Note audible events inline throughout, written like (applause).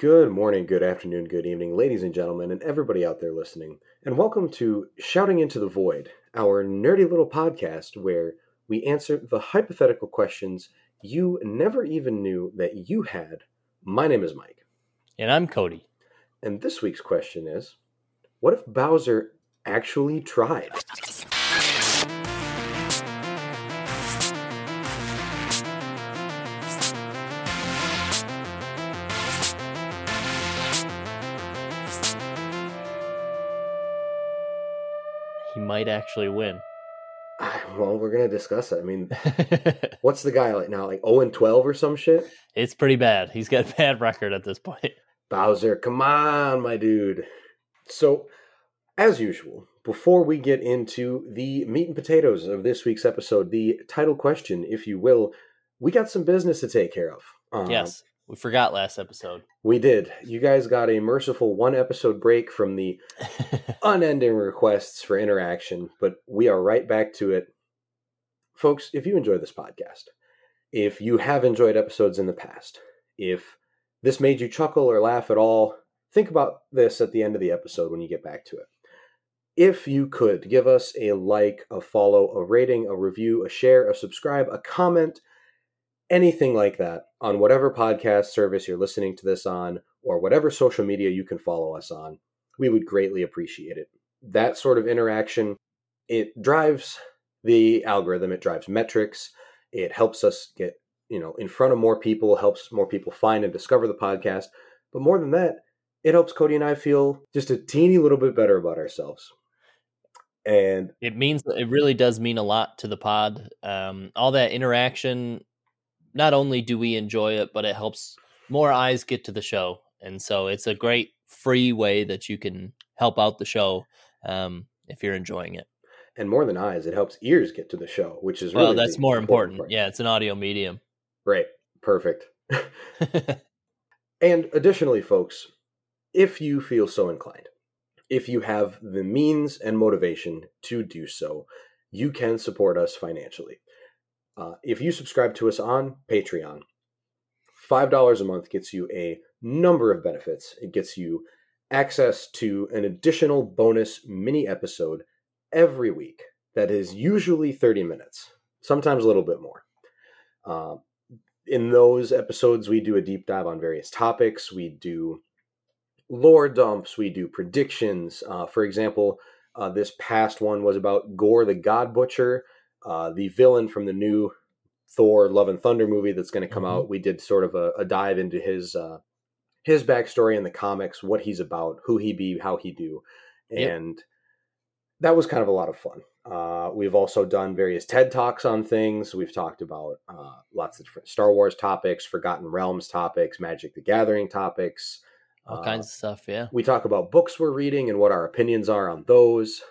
Good morning, good afternoon, good evening, ladies and gentlemen, and everybody out there listening. And welcome to Shouting Into the Void, our nerdy little podcast where we answer the hypothetical questions you never even knew that you had. My name is Mike. And I'm Cody. And this week's question is What if Bowser actually tried? Might actually win. (sighs) Well, we're gonna discuss it. I mean, (laughs) what's the guy like now? Like zero and twelve or some shit? it's pretty bad. He's got a bad record at this point. (laughs) Bowser, come on, my dude. So, as usual, before we get into the meat and potatoes of this week's episode, the title question, if you will, we got some business to take care of. Um, yes, we forgot last episode. we did. You guys got a merciful one episode break from the (laughs) unending requests for interaction, but we are right back to it. Folks, if you enjoy this podcast, if you have enjoyed episodes in the past, if this made you chuckle or laugh at all, think about this at the end of the episode when you get back to it. If you could give us a like, a follow, a rating, a review, a share, a subscribe, a comment, anything like that on whatever podcast service you're listening to this on or whatever social media you can follow us on, we would greatly appreciate it. That sort of interaction, it drives the algorithm, it drives metrics, it helps us get, you know, in front of more people, helps more people find and discover the podcast. But more than that, it helps Cody and I feel just a teeny little bit better about ourselves. And It means it really does mean a lot to the pod. Um, all that interaction. Not only do we enjoy it, but it helps more eyes get to the show, and so it's a great free way that you can help out the show um, if you're enjoying it. and more than eyes, it helps ears get to the show, which is really well, that's more important. part. Yeah, it's an audio medium. Right. Perfect. (laughs) (laughs) And additionally, folks, if you feel so inclined, if you have the means and motivation to do so, you can support us financially. Uh, if you subscribe to us on Patreon, $5 a month gets you a number of benefits. It gets you access to an additional bonus mini episode every week that is usually 30 minutes, sometimes a little bit more. Uh, in those episodes, we do a deep dive on various topics. We do lore dumps. We do predictions. Uh, for example, uh, this past one was about Gorr the God Butcher, uh, the villain from the new Thor: Love and Thunder movie that's going to come Mhm. out. We did sort of a, a dive into his uh, his backstory in the comics, what he's about, who he be, how he do, Yep. and that was kind of a lot of fun. Uh, we've also done various TED talks on things. We've talked about uh, lots of different Star Wars topics, Forgotten Realms topics, Magic the Gathering topics. All Uh, kinds of stuff. Yeah. We talk about books we're reading and what our opinions are on those.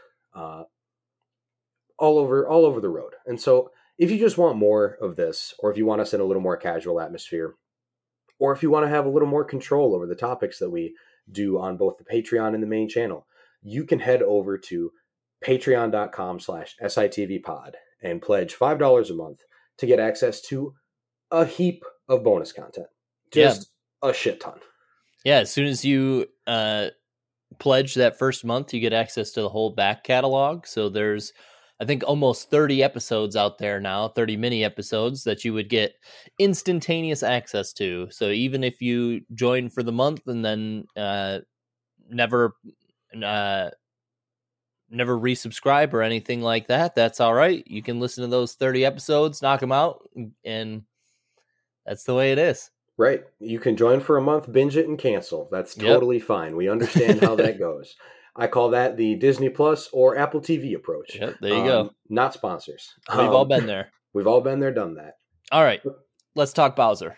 All over, all over the road. And so, if you just want more of this, or if you want us in a little more casual atmosphere, or if you want to have a little more control over the topics that we do on both the Patreon and the main channel, you can head over to patreon.com slash sitvpod and pledge $5 a month to get access to a heap of bonus content. Just a shit ton. Yeah, as soon as you uh, pledge that first month, you get access to the whole back catalog. So there's, I think, almost 30 episodes out there now, 30 mini episodes that you would get instantaneous access to. So even if you join for the month and then uh, never, uh, never resubscribe or anything like that, that's all right. You can listen to those 30 episodes, knock them out, and that's the way it is. Right. You can join for a month, binge it, and cancel. That's Yep. totally fine. We understand how that (laughs) goes. I call that the Disney Plus or Apple TV approach. Yep, there you Um, go. Not sponsors. We've all Um, been there. (laughs) We've all been there, done that. All right, let's talk Bowser.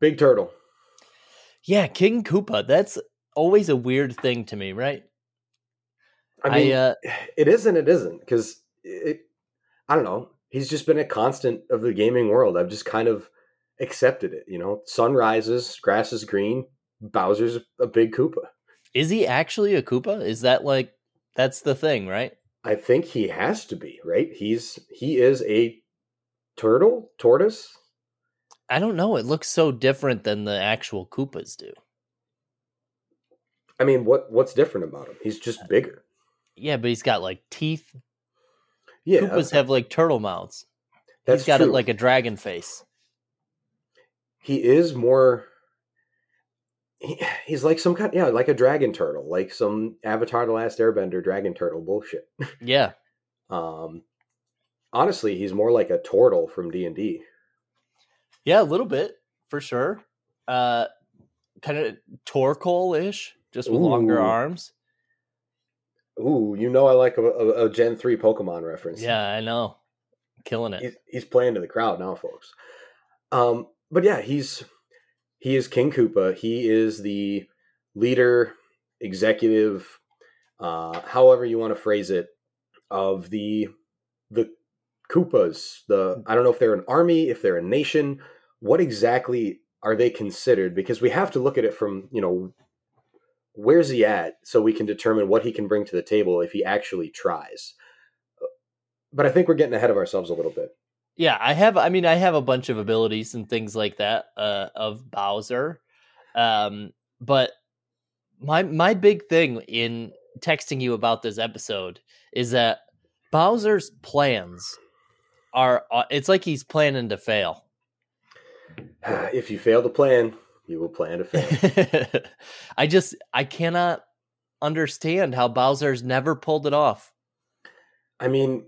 Big Turtle. Yeah, King Koopa. That's always a weird thing to me, right? I mean, uh, it is and it isn't because it. I don't know. He's just been a constant of the gaming world. I've just kind of accepted it. You know, sun rises, grass is green. Bowser's a big Koopa. Is he actually a Koopa? Is that like that's the thing, right? I think he has to be right. He's he is a turtle, tortoise. I don't know. It looks so different than the actual Koopas do. I mean, what what's different about him? He's just uh, bigger. Yeah, but he's got like teeth. Yeah, Koopas have like turtle mouths. that's he's got true. it like a dragon face. he is more. He, he's like some kind, yeah, like a dragon turtle, like some Avatar: The Last Airbender dragon turtle bullshit. (laughs) Yeah. Um, honestly, he's more like a turtle from D and D. Yeah, a little bit for sure. Uh, kind of Torkoal ish, just with longer arms. Ooh, you know I like a, a, a Gen three Pokemon reference. Yeah, I know, killing it. he's, he's playing to the crowd now, folks. Um, but yeah, he's he is King Koopa. He is the leader, executive, uh, however you want to phrase it, of the the Koopas. The I don't know if they're an army, if they're a nation. What exactly are they considered? Because we have to look at it from you know where's he at, so we can determine what he can bring to the table if he actually tries. But I think we're getting ahead of ourselves a little bit. Yeah, I have. I mean, I have a bunch of abilities and things like that uh, of Bowser, um, but my my big thing in texting you about this episode is that Bowser's plans are. Uh, it's like he's planning to fail. (sighs) if you fail to plan, you will plan to fail. (laughs) I just I cannot understand how Bowser's never pulled it off. I mean,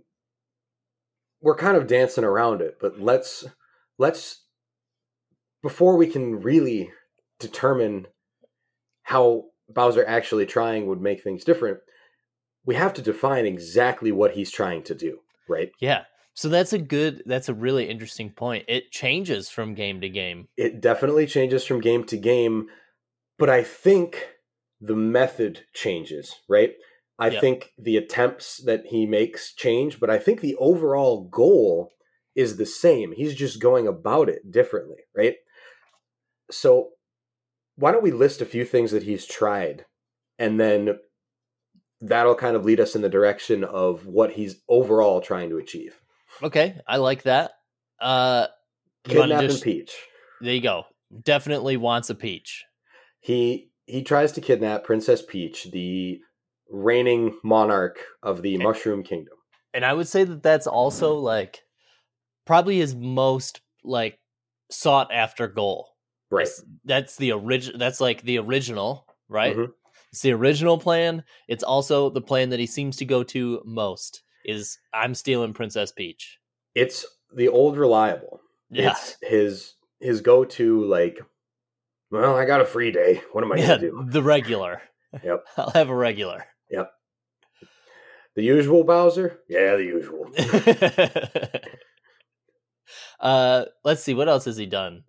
we're kind of dancing around it, but let's let's before we can really determine how Bowser actually trying would make things different, we have to define exactly what he's trying to do, right? Yeah. So that's a good that's a really interesting point. It changes from game to game. It definitely changes from game to game, but I think the method changes, right? I Yep. think the attempts that he makes change, but I think the overall goal is the same. He's just going about it differently, right? So, why don't we list a few things that he's tried and then that'll kind of lead us in the direction of what he's overall trying to achieve. Okay, I like that. Uh Kidnapping just- Peach. there you go. Definitely wants a peach. He he tries to kidnap Princess Peach, the reigning monarch of the. Mushroom Kingdom. And I would say that that's also like probably his most like sought after goal. Right. That's, that's the original that's like the original, right? Mhm. It's the original plan. It's also the plan that he seems to go to most is I'm stealing Princess Peach. It's the old reliable. Yeah. It's his his go to like well, I got a free day. What am I yeah, gonna do? the regular. Yep. (laughs) I'll have a regular. The usual Bowser? Yeah, the usual. (laughs) (laughs) uh let's see what else has he done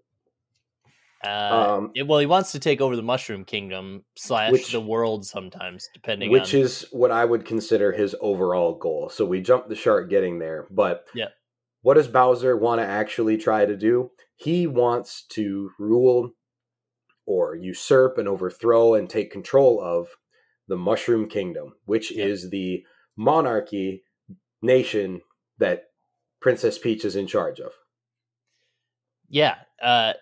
uh Um, it- well he wants to take over the mushroom kingdom slash Which- the world sometimes depending on. which on is what I would consider his overall goal. So we jumped the shark getting there, but Yeah. what does Bowser want to actually try to do? He wants to rule or usurp and overthrow and take control of the Mushroom Kingdom, which Yeah. is the monarchy nation that Princess Peach is in charge of. yeah uh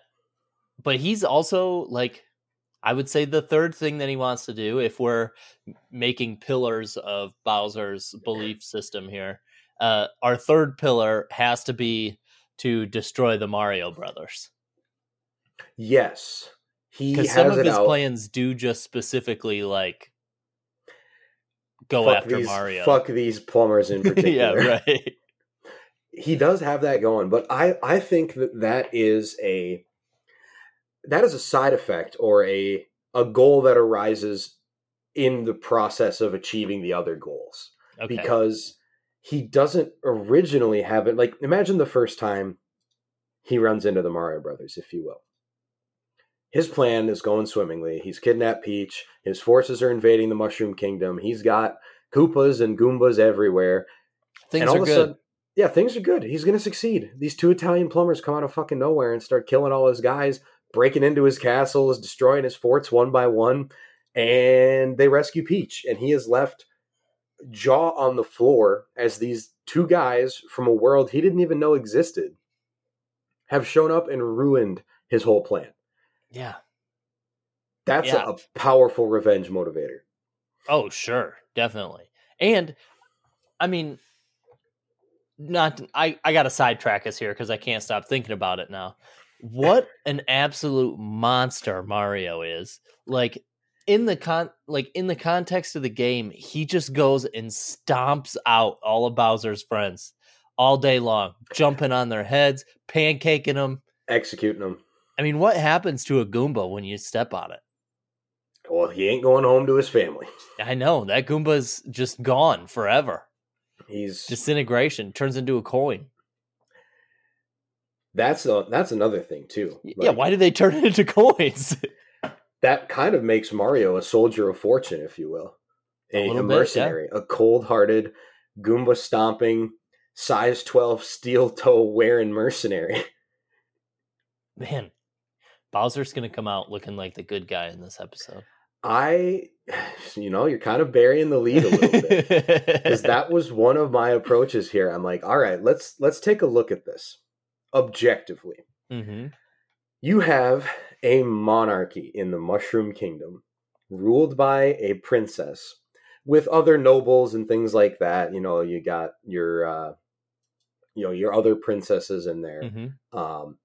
but he's also like i would say the third thing that he wants to do if we're making pillars of bowser's belief system here uh our third pillar has to be to destroy the mario brothers Yes. He because some of his out. plans do just specifically like go fuck after these, Mario. Fuck these plumbers in (laughs) particular. yeah, right. (laughs) he does have that going but i i think that that is a that is a side effect or a a goal that arises in the process of achieving the other goals Okay. because he doesn't originally have it like imagine the first time he runs into the mario brothers if you will his plan is going swimmingly he's kidnapped peach his forces are invading the mushroom kingdom he's got koopas and goombas everywhere Things and all are of a good. sudden, yeah, things are good. He's going to succeed. These two Italian plumbers come out of fucking nowhere and start killing all his guys, breaking into his castles, destroying his forts one by one, and they rescue Peach. And he is left jaw on the floor as these two guys from a world he didn't even know existed have shown up and ruined his whole plan. Yeah. That's Yeah. a, powerful revenge motivator. Oh, sure, definitely. And I mean, not I I got to sidetrack us here because I can't stop thinking about it now. What (laughs) an absolute monster Mario is! Like in the con like in the context of the game, he just goes and stomps out all of Bowser's friends all day long, jumping on their heads, pancaking them. Executing them. I mean, what happens to a Goomba when you step on it? Well, he ain't going home to his family. I know that Goomba's just gone forever. He's Disintegration turns into a coin. that's a, that's another thing too. yeah, why do they turn it into (laughs) coins? that kind of makes Mario a soldier of fortune, if you will, A a, a, little bit, yeah. mercenary, a cold-hearted, Goomba stomping, size twelve steel toe wearing mercenary. (laughs) Man, Bowser's gonna come out looking like the good guy in this episode. I, (sighs) you know, you're kind of burying the lead a little bit because (laughs) that was one of my approaches here. I'm like, all right, let's let's take a look at this objectively. hmm You have a monarchy in the Mushroom Kingdom, ruled by a princess, with other nobles and things like that. You know, you got your, uh, you know, your other princesses in there. hmm Um,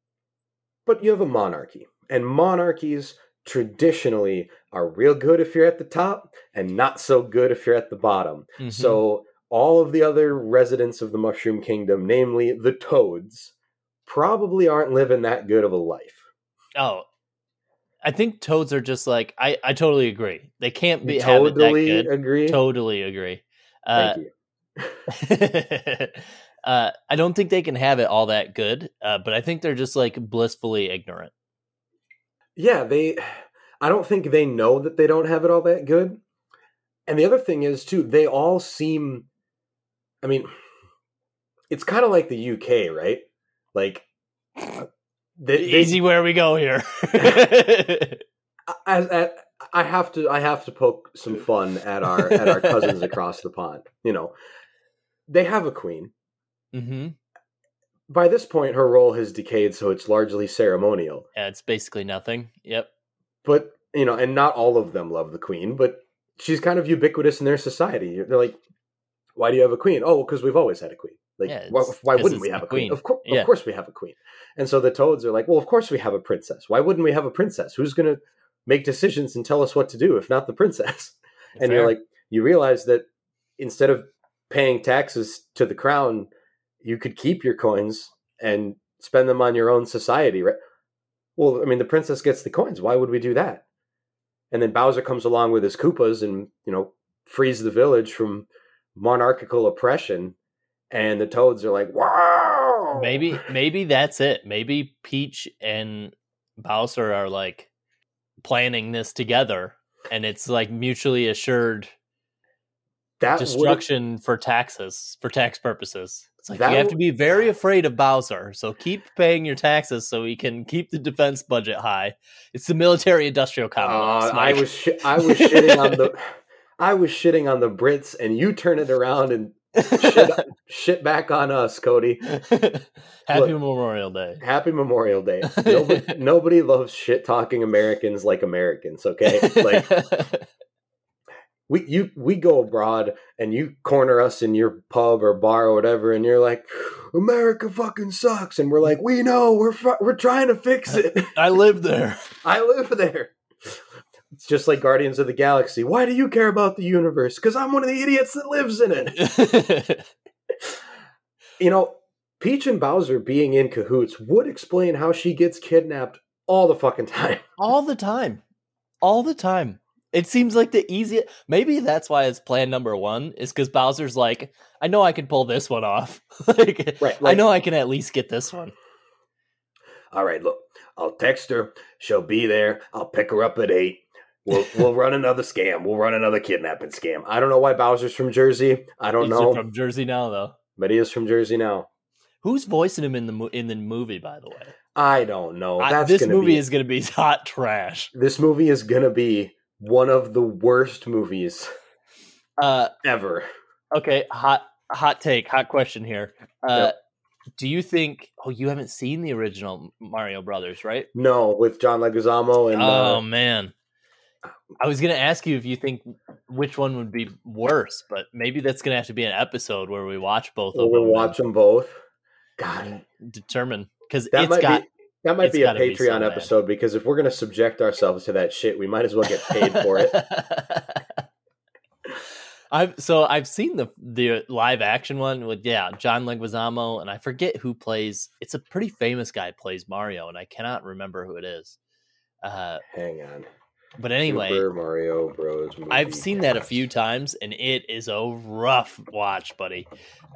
but you have a monarchy, and monarchies traditionally are real good if you're at the top, and not so good if you're at the bottom. Mm-hmm. So all of the other residents of the Mushroom Kingdom, namely the Toads, probably aren't living that good of a life. oh, I think toads are just like I. I totally agree. They can't be have it that totally agree. Totally agree. Uh, Thank you. (laughs) uh, I don't think they can have it all that good, uh, but I think they're just like blissfully ignorant. Yeah, they. (sighs) I don't think they know that they don't have it all that good. And the other thing is too, they all seem. I mean, (sighs) it's kind of like the UK, right? Like, (laughs) they, they, Easy where we go here. (laughs) as, as, I have to I have to poke some fun at our at our cousins (laughs) across the pond. You know, they have a queen. hmm By this point, her role has decayed, so it's largely ceremonial. Yeah, it's basically nothing. Yep. But you know, and not all of them love the queen, but she's kind of ubiquitous in their society. They're like, "Why do you have a queen?" Oh, because we've always had a queen. Like, Yeah, why, why wouldn't we have a queen? queen. Of course, Yeah. of course, we have a queen. And so the toads are like, "Well, of course we have a princess. Why wouldn't we have a princess? Who's going to make decisions and tell us what to do if not the princess?" and Fair. you're like you realize that instead of paying taxes to the crown you could keep your coins and spend them on your own society right well i mean the princess gets the coins why would we do that and then bowser comes along with his koopas and you know frees the village from monarchical oppression and the toads are like wow maybe maybe that's it. Maybe Peach and Bowser are like planning this together, and it's like mutually assured that destruction for taxes for tax purposes. It's like That you have to be very afraid of Bowser, so keep paying your taxes so we can keep the defense budget high. It's the military-industrial complex. Uh, I was shi I was shitting on the I was shitting on the Brits, and you turn it around and shit, (laughs) shit back on us, Cody. (laughs) Happy Memorial Day. Happy Memorial Day. (laughs) Nobody, nobody loves shit talking Americans like Americans. Okay, like we you we go abroad and you corner us in your pub or bar or whatever, and you're like, America fucking sucks, and we're like, we know we're fu- we're trying to fix it. (laughs) I live there. (laughs) I live there. It's just like Guardians of the Galaxy. Why do you care about the universe? Because I'm one of the idiots that lives in it. (laughs) You know, Peach and Bowser being in cahoots would explain how she gets kidnapped all the fucking time. All the time. All the time. It seems like the easiest. Maybe that's why it's plan number one, is because Bowser's like, I know I can pull this one off. (laughs) like, Right, I know I can at least get this one. All right, look, I'll text her. She'll be there. I'll pick her up at eight. We'll (laughs) we'll run another scam. We'll run another kidnapping scam. I don't know why Bowser's from Jersey. I don't He's know, from Jersey now, though. but he is from Jersey now. Who's voicing him in the mo- in the movie? By the way, I don't know. I- this movie be, is going to be hot trash. this movie is gonna be one of the worst movies Uh, ever. okay, hot hot take, hot question here. Uh, Yep. Do you think? Oh, you haven't seen the original Mario Brothers, right? No, with John Leguizamo and oh uh, man, I was gonna ask you if you think which one would be worse, but maybe that's gonna have to be an episode where we watch both of We'll them. watch them both. God, determine because it's got be that might it's be a gotta be so Patreon bad. episode because if we're gonna subject ourselves to that shit, we might as well get paid for it. (laughs) I've so I've seen the the live action one with yeah John Leguizamo and I forget who plays. It's a pretty famous guy plays Mario and I cannot remember who it is. Uh, Hang on. But anyway, Super Mario Bros. I've seen that a few times and it is a rough watch, buddy.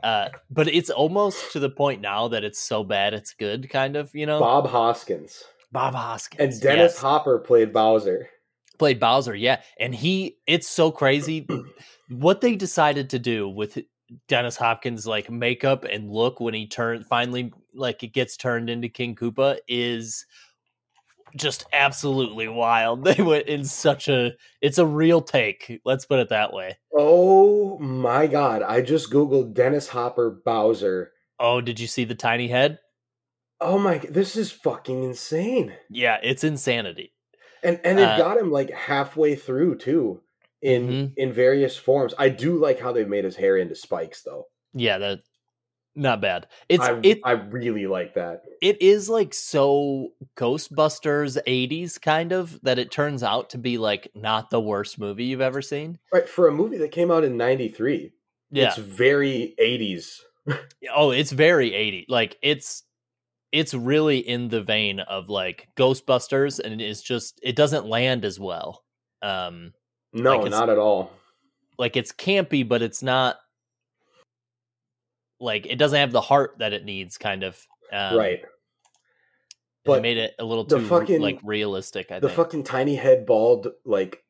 Uh, but it's almost to the point now that it's so bad it's good, kind of. You know, Bob Hoskins Bob Hoskins and Dennis yes. Hopper played Bowser. played Bowser, yeah. And he it's so crazy what they decided to do with Dennis Hopkins like makeup and look when he turned finally like it gets turned into King Koopa is just absolutely wild. (laughs) They went in such a it's a real take. Let's put it that way. Oh my god! I just googled Dennis Hopper Bowser. Oh, did you see the tiny head? Oh my! This is fucking insane. Yeah, it's insanity. And and they've Uh, got him like halfway through too, in Mhm. in various forms. I do like how they've made his hair into spikes though. Yeah, that not bad. It's I it I really like that. it is like so Ghostbusters 80s kind of that it turns out to be like not the worst movie you've ever seen. Right for a movie that came out in '93. Yeah. it's very '80s. (laughs) oh, it's very 80. Like it's it's really in the vein of like Ghostbusters and it's just it doesn't land as well. Um No, Like not at all. like it's campy but it's not like it doesn't have the heart that it needs kind of. Um, right. But made it a little too fucking- like realistic, I the think. fucking tiny head bald like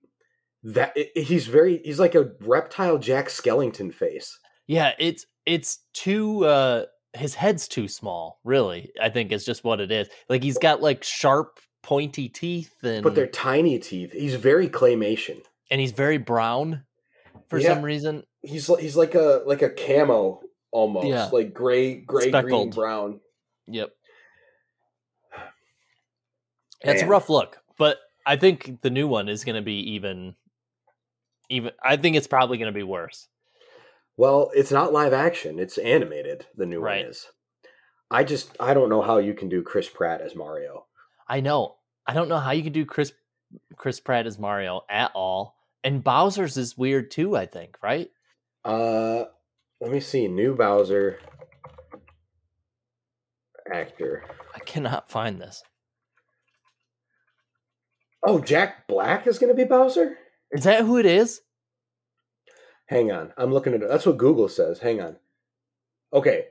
that. i- he's very. He's like a reptile Jack Skellington face. Yeah, it's it's too uh his head's too small, really. I think is just what it is. Like he's got like sharp pointy teeth and But they're tiny teeth. He's very claymation. and he's very brown for Yeah. some reason. He's he's like a like a camo almost, Yeah. like gray gray green brown. Yep. That's a rough look, but I think the new one is going to be even even I think it's probably going to be worse. Well, it's not live action; it's animated. The new Right. one is. I just I don't know how you can do Chris Pratt as Mario. I know. I don't know how you can do Chris Chris Pratt as Mario at all. And Bowser's is weird too, I think, right? Uh, let me see. New Bowser actor. I cannot find this. Oh, Jack Black is going to be Bowser. Is that who it is? Hang on, I'm looking at it. That's what Google says. Hang on. Okay,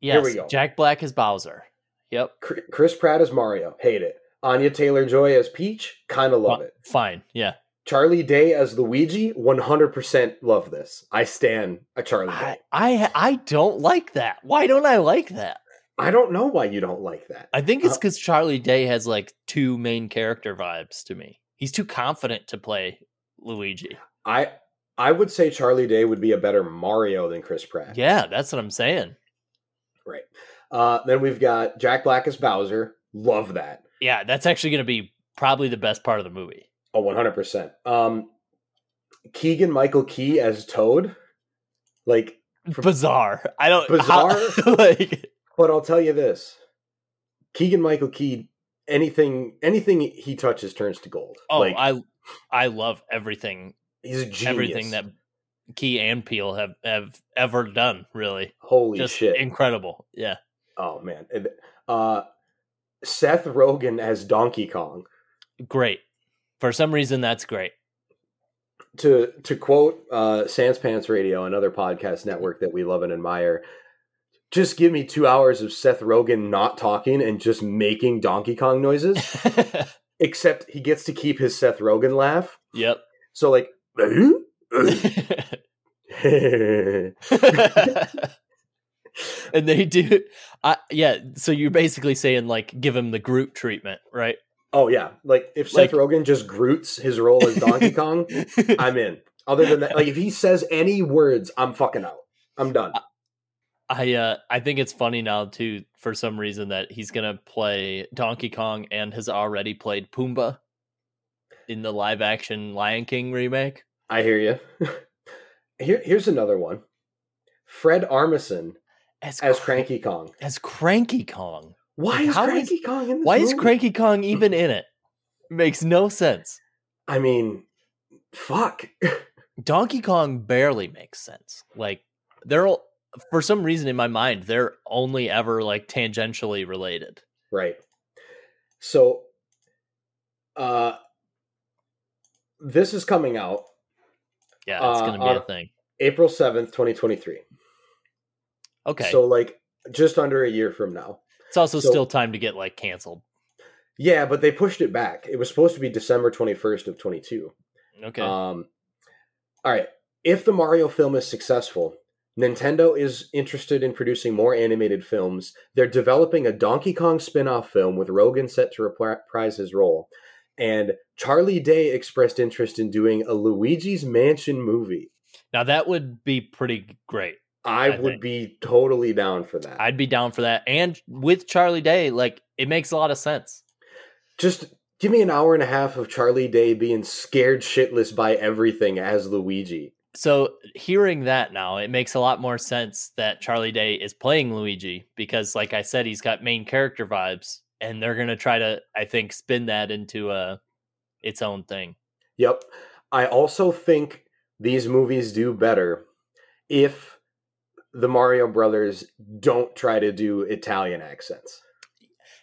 Yes. we go. Jack Black is Bowser. Yep. Chris Pratt is Mario. Hate it. Anya Taylor Joy as Peach. Kind of love it. Fine. Yeah. Charlie Day as Luigi. 100% love this. I stand a Charlie I, Day. I I don't like that. Why don't I like that? I don't know why you don't like that. I think it's Uh, because Charlie Day has like two main character vibes to me. He's too confident to play Luigi. I I would say Charlie Day would be a better Mario than Chris Pratt. Yeah, that's what I'm saying. Right. Uh, then we've got Jack Black as Bowser. Love that. Yeah, that's actually going to be probably the best part of the movie. Oh, 100%. Um, Keegan Michael Key as Toad. Like, From- Bizarre. I don't Bizarre? how- (laughs) like but I'll tell you this. Keegan Michael Key, anything anything he touches turns to gold. oh, like, I I love everything he's a genius. everything that Key and Peele have have ever done. Really, Holy just shit. incredible. Yeah, oh, man. Uh, Seth Rogen as Donkey Kong. great. For some reason, that's great. to to quote uh, Sans Pants Radio, another podcast network that we love and admire, just give me two hours of Seth Rogen not talking and just making Donkey Kong noises. (laughs) Except he gets to keep his Seth Rogen laugh. yep. So like, and they do I yeah so you're basically saying like give him the Groot treatment right oh yeah, like if Like- Seth Rogen just Groots his role as Donkey (laughs) Kong, I'm in. Other than that, like if he says any words, I'm fucking out. I'm done. I uh I think it's funny now too for some reason that he's gonna play Donkey Kong and has already played Pumbaa in the live action Lion King remake. I hear you. (laughs) Here, here's another one. Fred Armisen as, as Cr- Cranky Kong. As Cranky Kong. Why is how Cranky Kong in this Why is? Cranky Kong even in it? Makes no sense. I mean, fuck. (laughs) Donkey Kong barely makes sense. Like they're all- for some reason in my mind they're only ever like tangentially related. Right. So, uh, this is coming out Yeah, it's Uh, going to be a thing. April 7th, 2023. Okay. So, like, just under a year from now. It's also so- still time to get like canceled. Yeah, but they pushed it back. It was supposed to be December 21st of 22. Okay. Um, all right. If the Mario film is successful, Nintendo is interested in producing more animated films. They're developing a Donkey Kong spin off film with Rogen set to reprise his role. And Charlie Day expressed interest in doing a Luigi's Mansion movie. now that would be pretty great. I, I would think. be totally down for that. I'd be down for that. And with Charlie Day, like it makes a lot of sense. Just give me an hour and a half of Charlie Day being scared shitless by everything as Luigi. So hearing that now, it makes a lot more sense that Charlie Day is playing Luigi because, like I said, he's got main character vibes, and they're gonna try to, I think, spin that into a its own thing. Yep. I also think these movies do better if the Mario brothers don't try to do Italian accents.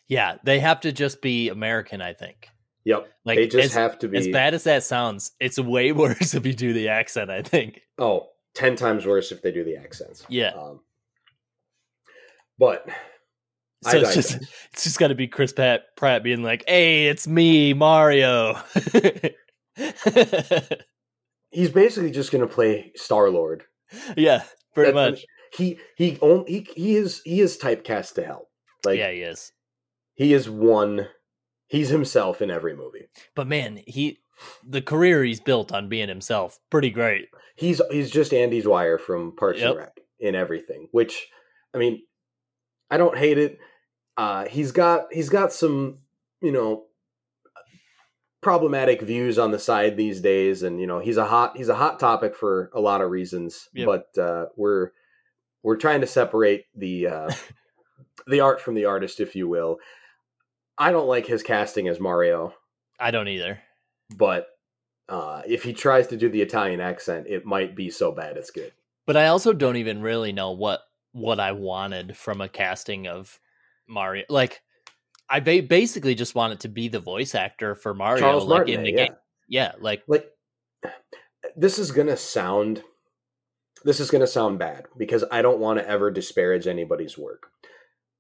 Yeah, they have to just be American. I think. Yep. Like they just as, have to be as bad as that sounds, it's way (laughs) worse if you do the accent. I think. oh, 10 times worse if they do the accents. Yeah. Um, but I So it's just it's just got to be Chris Pratt, Pratt being like, "Hey, it's me, Mario." (laughs) he's basically just going to play Star Lord. yeah, pretty That- much. He he on- he he is he is typecast to hell. Like yeah, he is. he is one. He's himself in every movie. But man, he the career he's built on being himself, pretty great. He's he's just Andy Dwyer from Parks Yep. and Rec in everything. Which I mean, I don't hate it. Uh, he's got he's got some you know problematic views on the side these days, and you know he's a hot he's a hot topic for a lot of reasons. Yep. But uh, we're we're trying to separate the uh, (laughs) the art from the artist, if you will. I don't like his casting as Mario, I don't either. but uh, if he tries to do the Italian accent, it might be so bad it's good. But I also don't even really know what what I wanted from a casting of Mario. Like I ba- basically just wanted to be the voice actor for Mario Charles like Martinet, in the yeah. game. Yeah, like like this is gonna sound this is gonna sound bad because I don't want to ever disparage anybody's work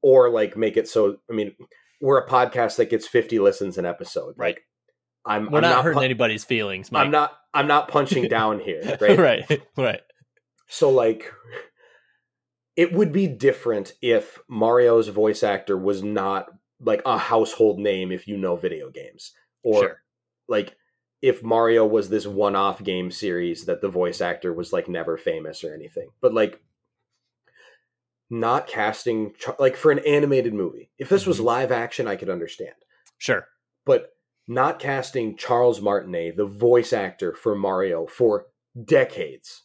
or like make it so. I mean, we're a podcast that gets fifty listens an episode, Right. Like, I'm we're I'm not, not hurting pu- anybody's feelings, Mike. I'm not I'm not punching (laughs) down here, (laughs) right? right, right. So like it would be different if Mario's voice actor was not like a household name if you know video games. Or Sure. like if Mario was this one-off game series that the voice actor was like never famous or anything. But like not casting like for an animated movie. If this was Mhm. live action I could understand. Sure. But not casting Charles Martinet, the voice actor for Mario, for decades.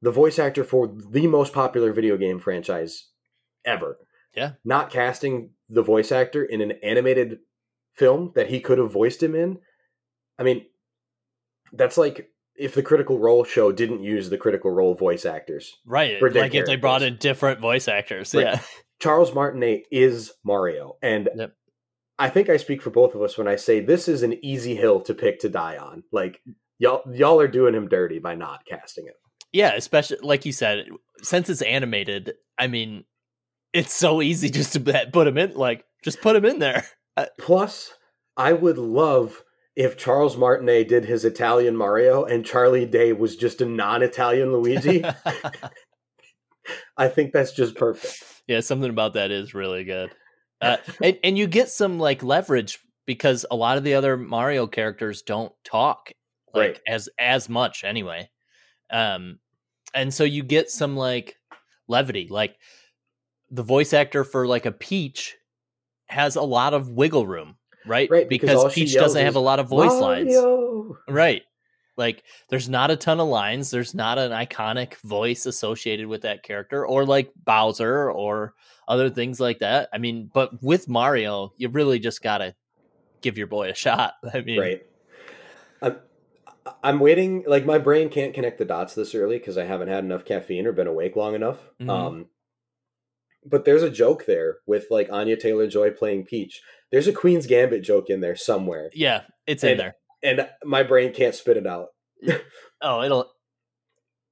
The voice actor for the most popular video game franchise ever. Yeah. Not casting the voice actor in an animated film that he could have voiced him in. I mean, that's like if the Critical Role show didn't use the Critical Role voice actors. Right. Like if they brought in different voice actors. Right. Yeah. Charles Martinet is Mario. And Yep. I think I speak for both of us when I say this is an easy hill to pick to die on. Like y'all y'all are doing him dirty by not casting it. Yeah, especially like you said, since it's animated, I mean, it's so easy just to put him in. Like, just put him in there. Uh, Plus, I would love if Charles Martinet did his Italian Mario and Charlie Day was just a non-Italian Luigi. (laughs) I think that's just perfect. yeah, something about that is really good. Uh, and and you get some like leverage because a lot of the other Mario characters don't talk like Right. as as much anyway. Um, and so you get some like levity. Like the voice actor for like a Peach has a lot of wiggle room right? Right, because because, Peach doesn't have a lot of voice lines. Right. Like there's not a ton of lines. There's not an iconic voice associated with that character or like Bowser or other things like that. I mean, but with Mario, you really just got to give your boy a shot. (laughs) I mean, Right. I'm I'm waiting. Like my brain can't connect the dots this early because I haven't had enough caffeine or been awake long enough. Mhm. Um, but there's a joke there with like Anya Taylor Joy playing Peach. There's a Queen's Gambit joke in there somewhere, yeah, it's in And- there. and my brain can't spit it out. Oh, it'll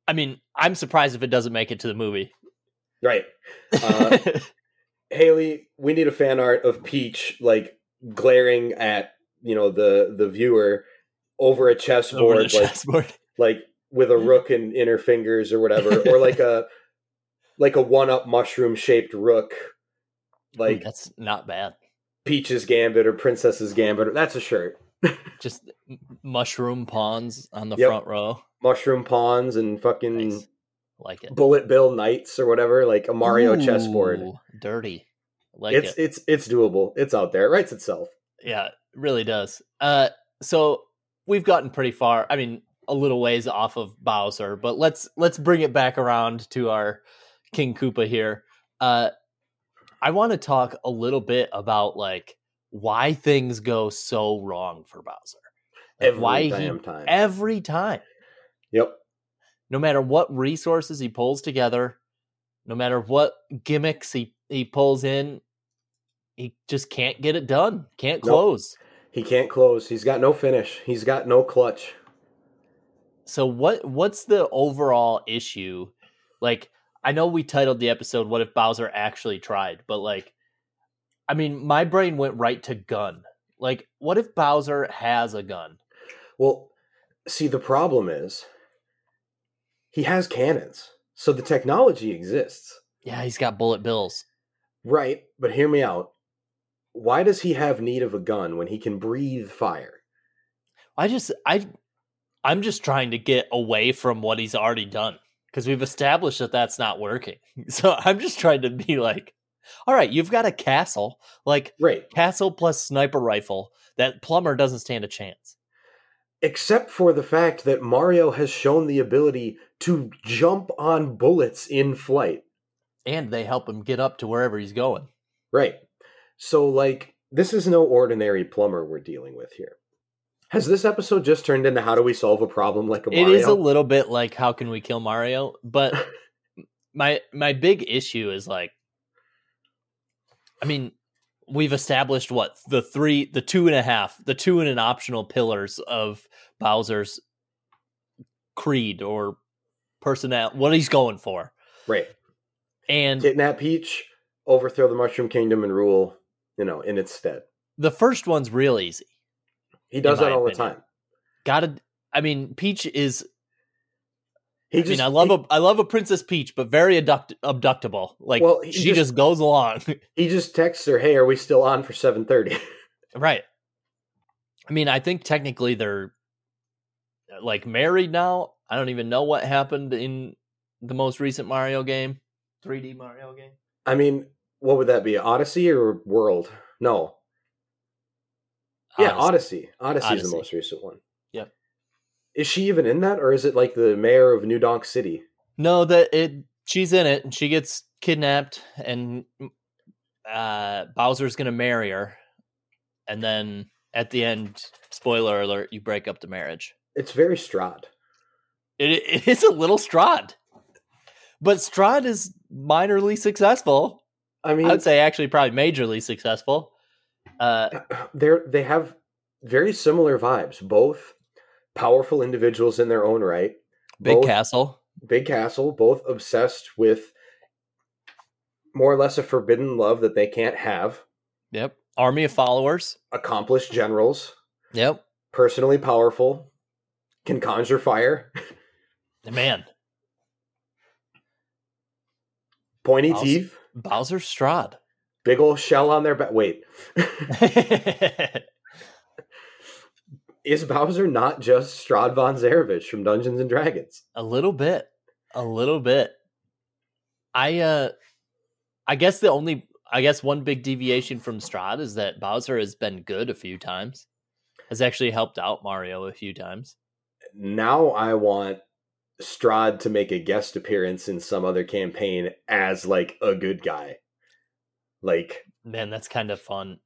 I mean, I'm surprised if it doesn't make it to the movie. Right. Uh, (laughs) Haley, we need a fan art of Peach like glaring at you know the the viewer over a chessboard, the like chessboard. (laughs) like with a rook in inner fingers or whatever, or (laughs) like a like a one up mushroom shaped rook, Ooh, like that's not bad. Peach's Gambit or Princess's Gambit. That's a shirt. (laughs) Just mushroom pawns on the Yep. front row. Mushroom pawns and fucking Nice. Like it. bullet bill knights or whatever, like a Mario chessboard. Dirty. Like it's it. it's it's doable. It's out there. It writes itself. Yeah, it really does. Uh so we've gotten pretty far. I mean, a little ways off of Bowser, but let's let's bring it back around to our King Koopa here. Uh I want to talk a little bit about like why things go so wrong for Bowser. Like, Every why damn he time. every time. Yep. No matter what resources he pulls together, no matter what gimmicks he he pulls in, he just can't get it done. Can't Nope. close. He can't close. He's got no finish. He's got no clutch. So what what's the overall issue? Like I know we titled the episode what if Bowser actually tried, but like I mean my brain went right to gun. Like what if Bowser has a gun? Well, see, the problem is he has cannons, so the technology exists. Yeah, he's got bullet bills. Right, but hear me out. Why does he have need of a gun when he can breathe fire? I just I I'm just trying to get away from what he's already done because we've established that that's not working. (laughs) So I'm just trying to be like, all right, you've got a castle, like Right. castle plus sniper rifle. That plumber doesn't stand a chance. Except for the fact that Mario has shown the ability to jump on bullets in flight. And they help him get up to wherever he's going. Right. So, like, this is no ordinary plumber we're dealing with here. Has this episode just turned into how do we solve a problem like a It Mario? is a little bit like how can we kill Mario, but (laughs) my my big issue is like I mean, we've established what the three the two and a half, the two and an optional pillars of Bowser's creed or personnel what he's going for. right. And Kidnap Peach, overthrow the Mushroom Kingdom, and rule, you know, in its stead. the first one's real easy. He does that all opinion. the time. Gotta I mean, Peach is He I just, mean, I love he, a I love a Princess Peach, but very abduct, abductable. Like Well, he she just- just goes along. (laughs) he just texts her, "Hey, are we still on for 7:30?" (laughs) Right. I mean, I think technically they're like married now. I don't even know what happened in the most recent Mario game, 3D Mario game. I mean, what would that be? Odyssey or World? No. Yeah, Odyssey. Odyssey. Odyssey is the most recent one. Yep. Is she even in that, or is it like the mayor of New Donk City? No, that it. She's in it. and She gets kidnapped, and uh, Bowser's gonna marry her, and then at the end, spoiler alert, you break up the marriage. It's very Strahd. It, it is a little Strahd, but Strahd is minorly successful. I mean, I would say actually probably majorly successful. Uh, (clears throat) they're they have very similar vibes. Both powerful individuals in their own right. big both, castle. big castle. Both obsessed with more or less a forbidden love that they can't have. Yep. Army of followers. Accomplished generals, Yep. personally powerful, can conjure fire, Man, pointy Awesome. teeth, Bowser Strahd. Big old shell on their back. Wait, (laughs) is Bowser not just Strahd von Zarovich from Dungeons and Dragons? a little bit. A little bit. I uh I guess the only I guess one big deviation from Strahd is that Bowser has been good a few times. Has actually helped out Mario a few times. Now I want Strahd to make a guest appearance in some other campaign as like a good guy. Like Man, that's kind of fun.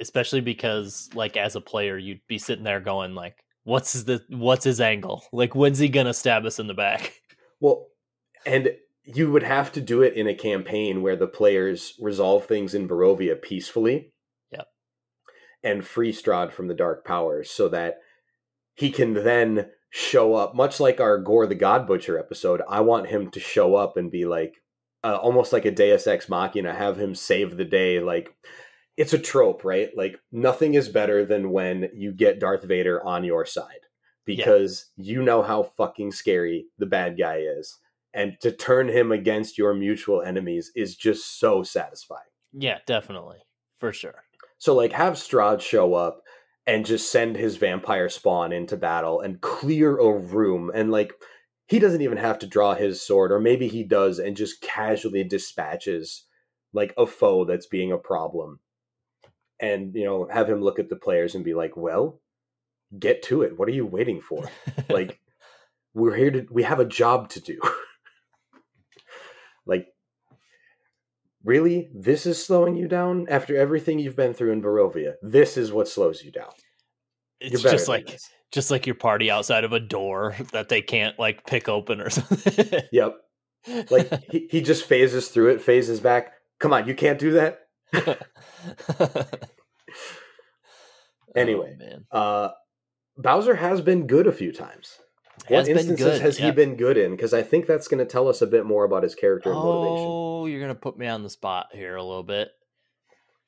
Especially because like as a player you'd be sitting there going like what's the what's his angle? Like when's he gonna stab us in the back? (laughs) well and you would have to do it in a campaign where the players resolve things in Barovia peacefully. Yep. And free Strahd from the dark powers so that he can then show up much like our Gorr the God Butcher episode. I want him to show up and be like uh, almost like a Deus Ex Machina, have him save the day. Like it's a trope, right? Like nothing is better than when you get Darth Vader on your side because yeah. you know how fucking scary the bad guy is and to turn him against your mutual enemies is just so satisfying. Yeah, definitely. For sure. So like have Strahd show up and just send his vampire spawn into battle and clear a room and like he doesn't even have to draw his sword or maybe he does and just casually dispatches like a foe that's being a problem. And you know, have him look at the players and be like, "Well, get to it. What are you waiting for?" (laughs) like we're here to we have a job to do. (laughs) Like, really? This is slowing you down after everything you've been through in Barovia. This is what slows you down. It's just like this. Just like your party outside of a door that they can't like pick open or (laughs) something. yep. Like he, he just phases through it, phases back. Come on, you can't do that. (laughs) (laughs) anyway, oh, uh Bowser has been good a few times what instances has yep. he been good in? Because I think that's going to tell us a bit more about his character and motivation. Oh, you're going to put me on the spot here a little bit.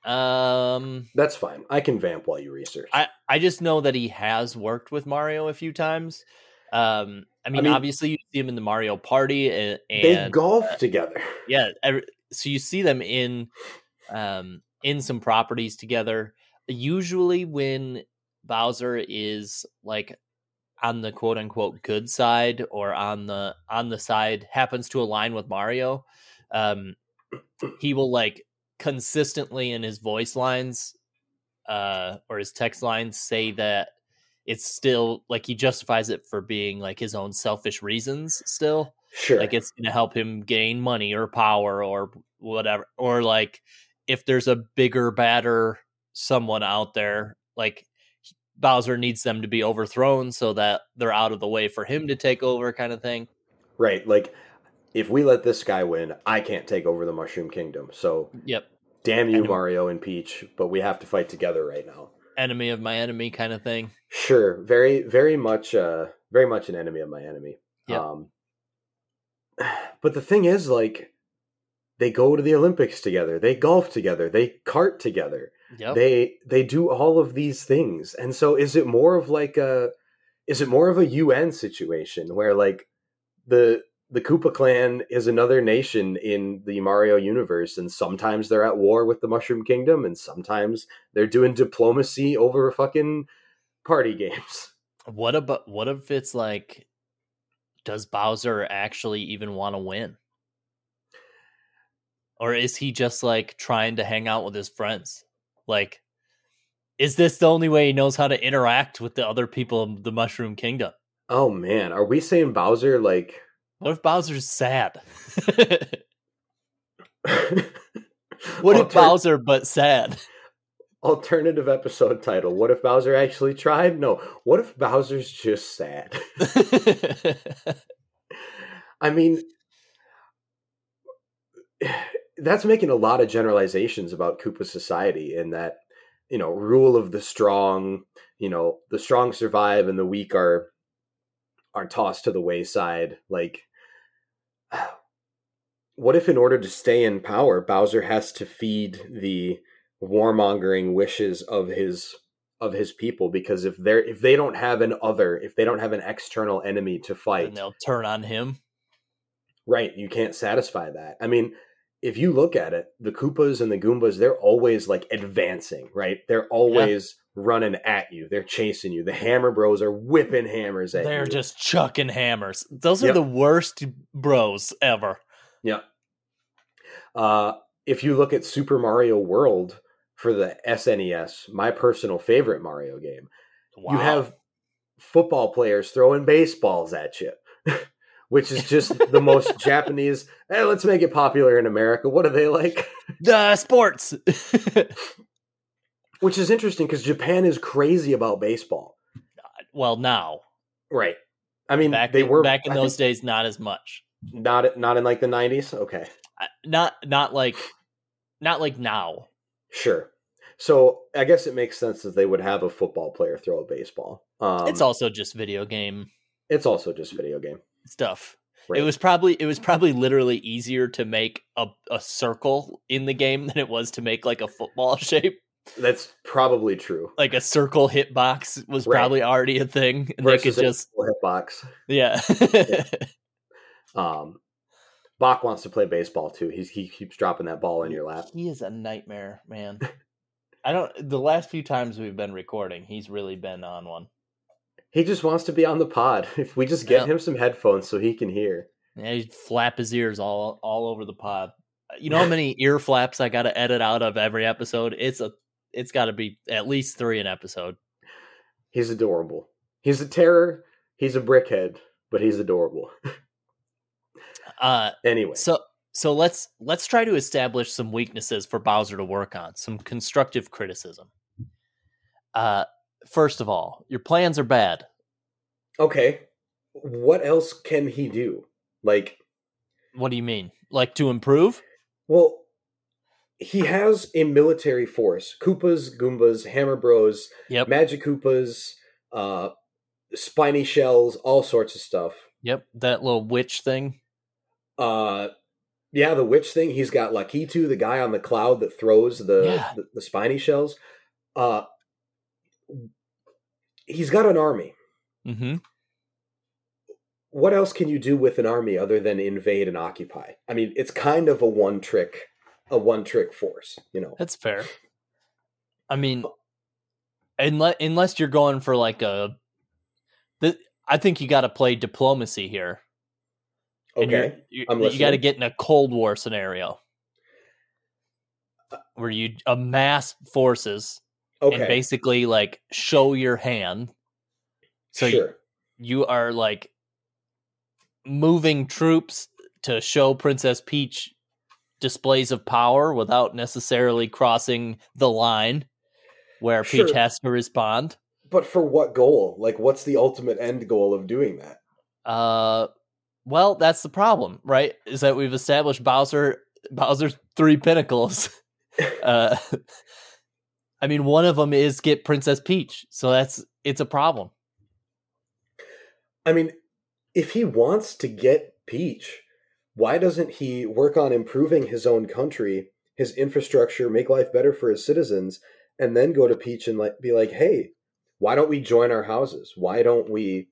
Um, that's fine. I can vamp while you research. I I just know that he has worked with Mario a few times. Um, I mean, I mean obviously you see him in the Mario Party, and, and they golf uh, together. (laughs) Yeah, every, so you see them in um in some properties together. Usually, when Bowser is like on the quote unquote good side or on the on the side happens to align with Mario, um, he will like consistently in his voice lines uh, or his text lines say that it's still like he justifies it for being like his own selfish reasons still sure like it's gonna help him gain money or power or whatever or like if there's a bigger badder someone out there like Bowser needs them to be overthrown so that they're out of the way for him to take over, kind of thing. Right. Like, if we let this guy win, I can't take over the Mushroom Kingdom. So, yep. Damn you, enemy. Mario and Peach, but we have to fight together right now. Enemy of my enemy, kind of thing. Sure. Very, very much, uh, very much an enemy of my enemy. Yep. Um, but the thing is, like, they go to the Olympics together, they golf together, they cart together. Yep. They they do all of these things. And so is it more of like a is it more of a UN situation where like the the Koopa clan is another nation in the Mario universe, and sometimes they're at war with the Mushroom Kingdom, and sometimes they're doing diplomacy over fucking party games. (laughs) What about what if it's like does Bowser actually even want to win? Or is he just like trying to hang out with his friends? Like, is this the only way he knows how to interact with the other people of the Mushroom Kingdom? Oh man, are we saying Bowser like? What if Bowser's sad? (laughs) what if Bowser but sad? Alternative episode title: What if Bowser actually tried? No. What if Bowser's just sad? (laughs) I mean, (sighs) that's making a lot of generalizations about Koopa society in that, you know, rule of the strong, you know, the strong survive and the weak are are tossed to the wayside. Like what if in order to stay in power, Bowser has to feed the warmongering wishes of his of his people because if they're if they don't have an other, if they don't have an external enemy to fight, and they'll turn on him. Right, you can't satisfy that. I mean, if you look at it, the Koopas and the Goombas, they're always like advancing, right? They're always yeah. running at you. They're chasing you. The Hammer Bros are whipping hammers at they're you. They're just chucking hammers. Those are yep. the worst bros ever. Yeah. Uh, if you look at Super Mario World for the SNES, my personal favorite Mario game, Wow. you have football players throwing baseballs at you, (laughs) which is just the most (laughs) Japanese. Hey, let's make it popular in America. What are they like? (laughs) the sports. Which is interesting because Japan is crazy about baseball. well, now Right. I mean, back they in, were back in I those days, not as much. not not in like the nineties. Okay, Not not like not like now. sure. So I guess it makes sense that they would have a football player throw a baseball. Um, it's also just video game it's also just video game. stuff. Right. It was probably it was probably literally easier to make a, a circle in the game than it was to make like a football (laughs) shape. That's probably true. Like a circle hitbox was Right. probably already a thing. And they could a just hitbox. yeah. (laughs) Um, Bach wants to play baseball too. He's, he keeps dropping that ball in your lap. he is a nightmare, man. (laughs) I don't the last few times we've been recording, he's really been on one. He just wants to be on the pod. (laughs) If we just get Yeah. him some headphones so he can hear. Yeah, he'd flap his ears all all over the pod. Uh, you know how many ear flaps I got to edit out of every episode? It's a it's got to be at least three an episode. He's adorable. He's a terror. He's a brickhead, but he's adorable. (laughs) Uh, Anyway, so so let's let's try to establish some weaknesses for Bowser to work on, some constructive criticism. Uh, first of all, your plans are bad. okay, what else can he do? Like, What do you mean? Like to improve? well, he has a military force: Koopas, Goombas, Hammer Bros, Yep. Magic Koopas, uh, spiny shells, all sorts of stuff. Yep. That little witch thing. Uh, yeah, the witch thing. He's got Lakitu, the guy on the cloud that throws the Yeah. the, the spiny shells. Uh, he's got an army. Mm-hmm. What else can you do with an army other than invade and occupy? I mean, it's kind of a one trick, a one trick force. You know, That's fair. I mean, unless unless you're going for like a, the, I think you got to play diplomacy here. Okay, you, you got to get in a Cold War scenario where you amass forces and basically like show your hand. So you, sure. you are like moving troops to show Princess Peach displays of power without necessarily crossing the line where Peach Sure. has to respond. But for what goal? Like, what's the ultimate end goal of doing that? Uh well, that's the problem, right? Is that we've established Bowser Bowser's three pinnacles. (laughs) uh I mean, one of them is get Princess Peach. So that's it's a problem. I mean, if he wants to get Peach, why doesn't he work on improving his own country, his infrastructure, make life better for his citizens, and then go to Peach and like be like, "Hey, why don't we join our houses? Why don't we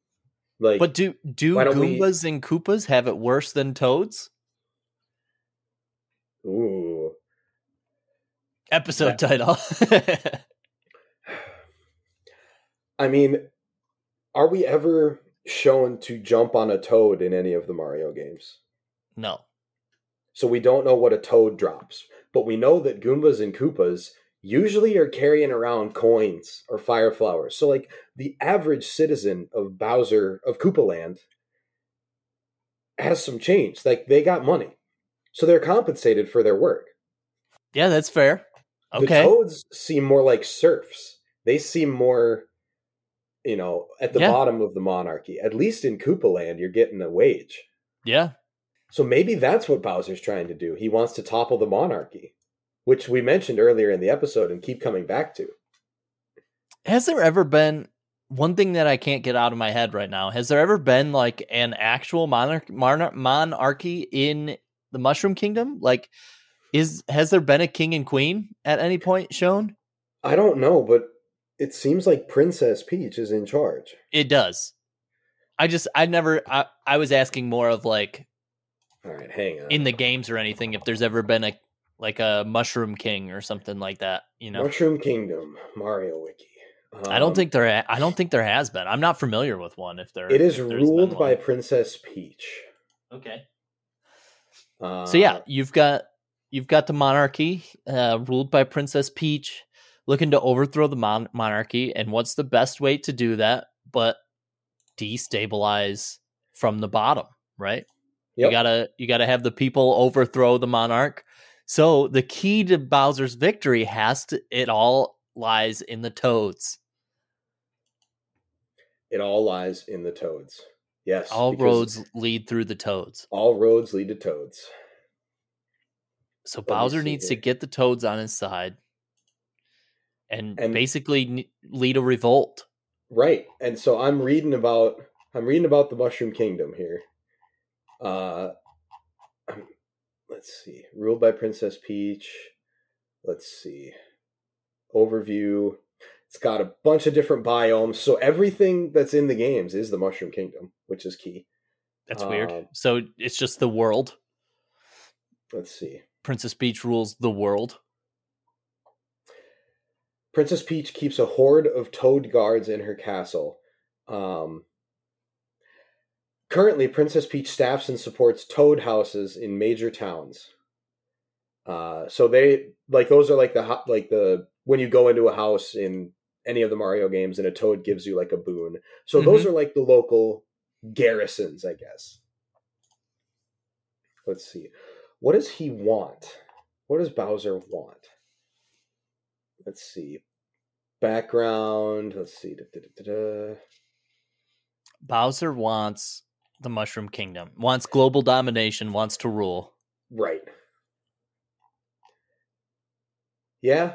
like But do do don't we- Goombas and Koopas have it worse than Toads? ooh, Episode title. (sighs) I mean, are we ever shown to jump on a toad in any of the Mario games? no. So we don't know what a toad drops, but we know that Goombas and Koopas usually are carrying around coins or fire flowers. So like the average citizen of Bowser of Koopa Land has some change. Like they got money. So they're compensated for their work. Yeah, that's fair. The Okay. toads seem more like serfs. They seem more you know, at the Yeah. bottom of the monarchy. At least in Koopa Land, you're getting a wage. Yeah. So maybe that's what Bowser's trying to do. He wants to topple the monarchy, which we mentioned earlier in the episode and keep coming back to. Has there ever been one thing that I can't get out of my head right now? Has there ever been like an actual monarch, monarch monarchy in the Mushroom Kingdom? Like, is has there been a king and queen at any point shown? I don't know, but it seems like Princess Peach is in charge. It does. I just I never I, I was asking more of like All right, hang on. in the games or anything if there's ever been a like a Mushroom King or something like that. You know, Mushroom Kingdom, Mario Wiki. I don't Um, think there I don't think there has been. I'm not familiar with one. If there it is there's ruled by. Princess Peach. okay. Uh, So yeah, you've got you've got the monarchy uh, ruled by Princess Peach, looking to overthrow the mon- monarchy. And what's the best way to do that but destabilize from the bottom, right? Yep. You gotta you gotta have the people overthrow the monarch. So the key to Bowser's victory has to it all lies in the toads. It all lies in the toads. Yes. All roads lead through the toads. All roads lead to toads. So me Bowser needs here. to get the toads on his side and, And- basically lead a revolt. Right. And so I'm reading about I'm reading about the Mushroom Kingdom here. Uh (clears throat) let's see. Ruled by Princess Peach. Let's see. Overview. It's got a bunch of different biomes. So everything that's in the games is the Mushroom Kingdom, which is key. That's weird. Um, So it's just the world. Let's see. Princess Peach rules the world. Princess Peach keeps a horde of toad guards in her castle. Um, currently, Princess Peach staffs and supports toad houses in major towns. Uh, so they like those are like the like the when you go into a house in any of the Mario games and a toad gives you like a boon. So those mm-hmm. are like the local garrisons, I guess. Let's see. What does he want? What does Bowser want? Let's see. Background. Let's see. Da, da, da. Bowser wants the Mushroom Kingdom, wants global domination, wants to rule. Right. Yeah.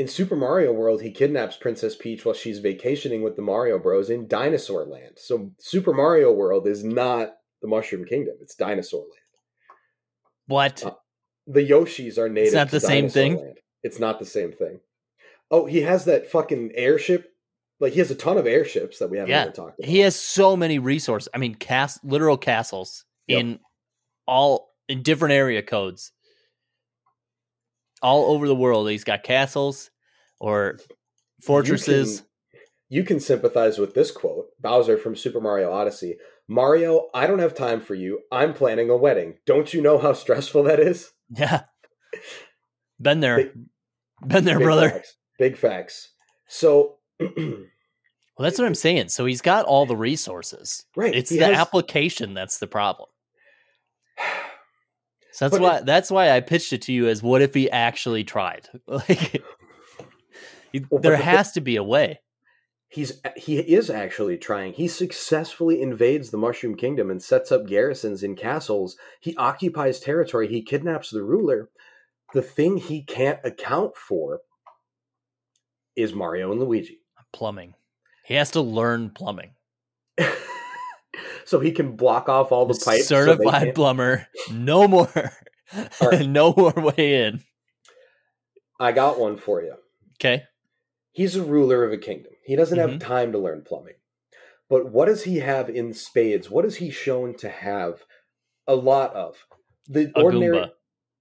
In Super Mario World, he kidnaps Princess Peach while she's vacationing with the Mario Bros. in Dinosaur Land. So Super Mario World is not the Mushroom Kingdom; it's Dinosaur Land. What? Uh, The Yoshis are native. not to the same thing? Land. It's not the same thing. Oh, he has that fucking airship. Like he has a ton of airships that we haven't Yeah, even talked about. he has so many resources. I mean, cast literal castles Yep. in all in different area codes, all over the world. He's got castles or fortresses. You can, you can sympathize with this quote Bowser from Super Mario Odyssey. Mario, I don't have time for you. I'm planning a wedding. Don't you know how stressful that is? Yeah, been there, Big- been there, Big brother. Facts. Big facts. So, (clears throat) Well, that's what I'm saying. So he's got all the resources. right. It's he the has- application that's the problem. (sighs) So that's But why that's why I pitched it to you as what if he actually tried? (laughs) Like Well, there the has to be a way. he's he is actually trying. He successfully invades the Mushroom Kingdom and sets up garrisons in castles. He occupies territory. He kidnaps the ruler. The thing he can't account for is Mario and Luigi. Plumbing. He has to learn plumbing. (laughs) (laughs) so he can block off all the pipes. Certified can't- plumber. No more. Right. (laughs) no more way in. I got one for you. Okay. He's a ruler of a kingdom. He doesn't have Mhm. time to learn plumbing. But what does he have in spades? What is he shown to have a lot of? The A ordinary Goomba.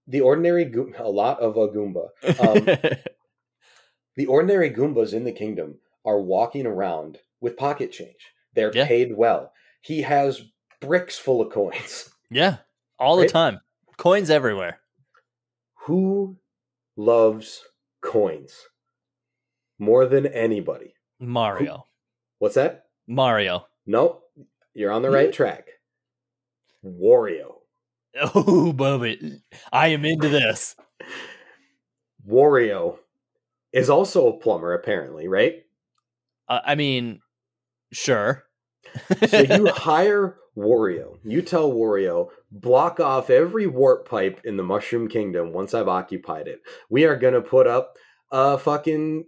the ordinary a lot of a Goomba. Um, (laughs) the ordinary Goombas in the kingdom are walking around with pocket change. They're Yeah. paid well. He has bricks full of coins. (laughs) yeah. All the time. Coins everywhere. Who loves coins more than anybody? Mario. What's that? Mario. Nope. You're on the Hmm? right track. Wario. (laughs) Oh, Bubba. I am into this. (laughs) Wario is also a plumber, apparently, right? Uh, I mean, sure. So you (laughs) hire Wario. You tell Wario, block off every warp pipe in the Mushroom Kingdom once I've occupied it. We are gonna put up a fucking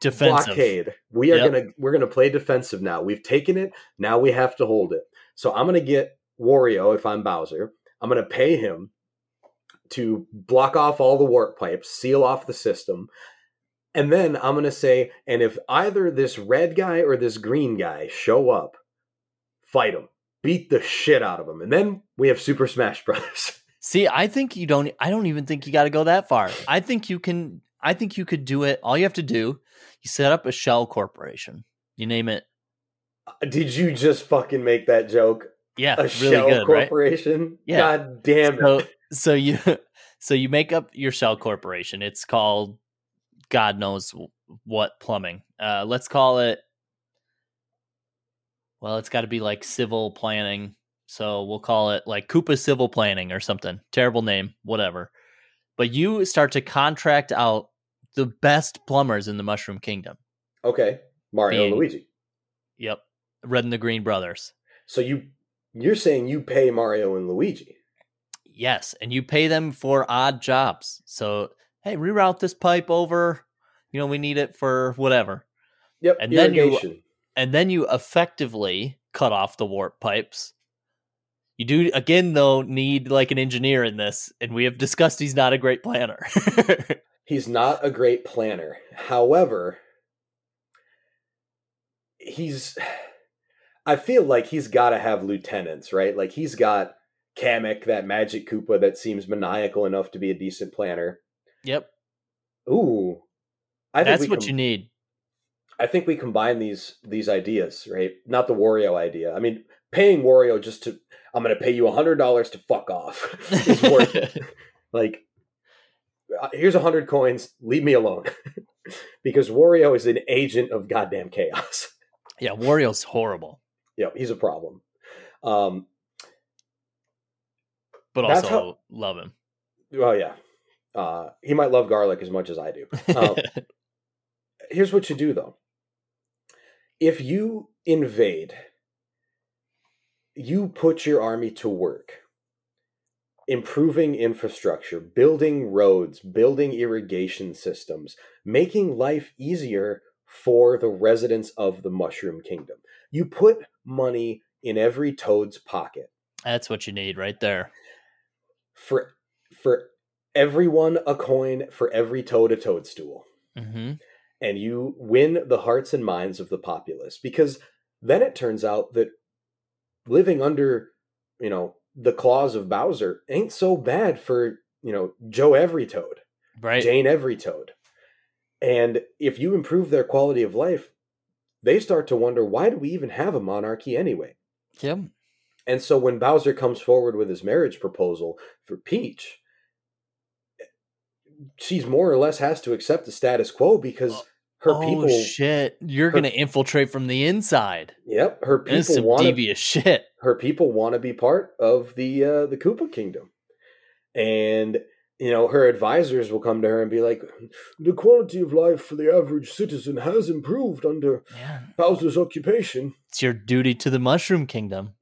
Defensive. blockade. We are Yep. gonna we're gonna play defensive now. We've taken it. Now we have to hold it. So I'm gonna get Wario if I'm Bowser. I'm gonna pay him to block off all the warp pipes, seal off the system, and then I'm gonna say, and if either this red guy or this green guy show up, fight them, beat the shit out of them, and then we have Super Smash Brothers. (laughs) See, I think you don't. I don't even think you got to go that far. I think you can. I think you could do it. All you have to do, you set up a shell corporation. You name it. Did you just fucking make that joke? Yeah, a really shell good, right? corporation. Yeah. God damn So it. so you (laughs) so you make up your shell corporation. It's called God knows what plumbing. Uh, let's call it. Well, it's got to be like civil planning. So we'll call it like Koopa Civil Planning or something. Terrible name, whatever. But you start to contract out the best plumbers in the Mushroom Kingdom. Okay. Mario and Being- Luigi. Yep, Red and the Green Brothers. So you you're saying you pay Mario and Luigi. Yes, and you pay them for odd jobs. So, hey, reroute this pipe over. You know, we need it for whatever. Yep. And then you- irrigation. And then you effectively cut off the warp pipes. You do again though need like an engineer in this, and we have discussed he's not a great planner. (laughs) He's not a great planner. However, he's I feel like he's got to have lieutenants, right? Like he's got Kamek, that magic Koopa that seems maniacal enough to be a decent planner. yep. Ooh. I think That's what com- you need. I think we combine these these ideas, right? Not the Wario idea. I mean, paying Wario just to I'm going to pay you a hundred dollars to fuck off (laughs) is worth it. (laughs) Like, uh, here's a hundred coins. Leave me alone, (laughs) because Wario is an agent of goddamn chaos. yeah, Wario's horrible, yeah, he's a problem. Um, but also how- love him. oh yeah, uh, he might love garlic as much as I do. Um, here's what you do though if you invade you put your army to work improving infrastructure building roads building irrigation systems making life easier for the residents of the mushroom kingdom. You put money in every toad's pocket. That's what you need right there. for for everyone a coin for every toad a toadstool. Hmm and you win the hearts and minds of the populace because then it turns out that living under you know the claws of bowser ain't so bad for you know joe everytoad Right. jane everytoad and if you improve their quality of life they start to wonder why do we even have a monarchy anyway Yep. and so when bowser comes forward with his marriage proposal for peach she's more or less has to accept the status quo because her oh people shit! You're her- gonna infiltrate from the inside. Yep, her people some want to. devious shit. Her people want to be part of the uh, the Koopa Kingdom, and you know her advisors will come to her and be like, "The quality of life for the average citizen has improved under Yeah, Bowser's occupation. it's your duty to the Mushroom Kingdom.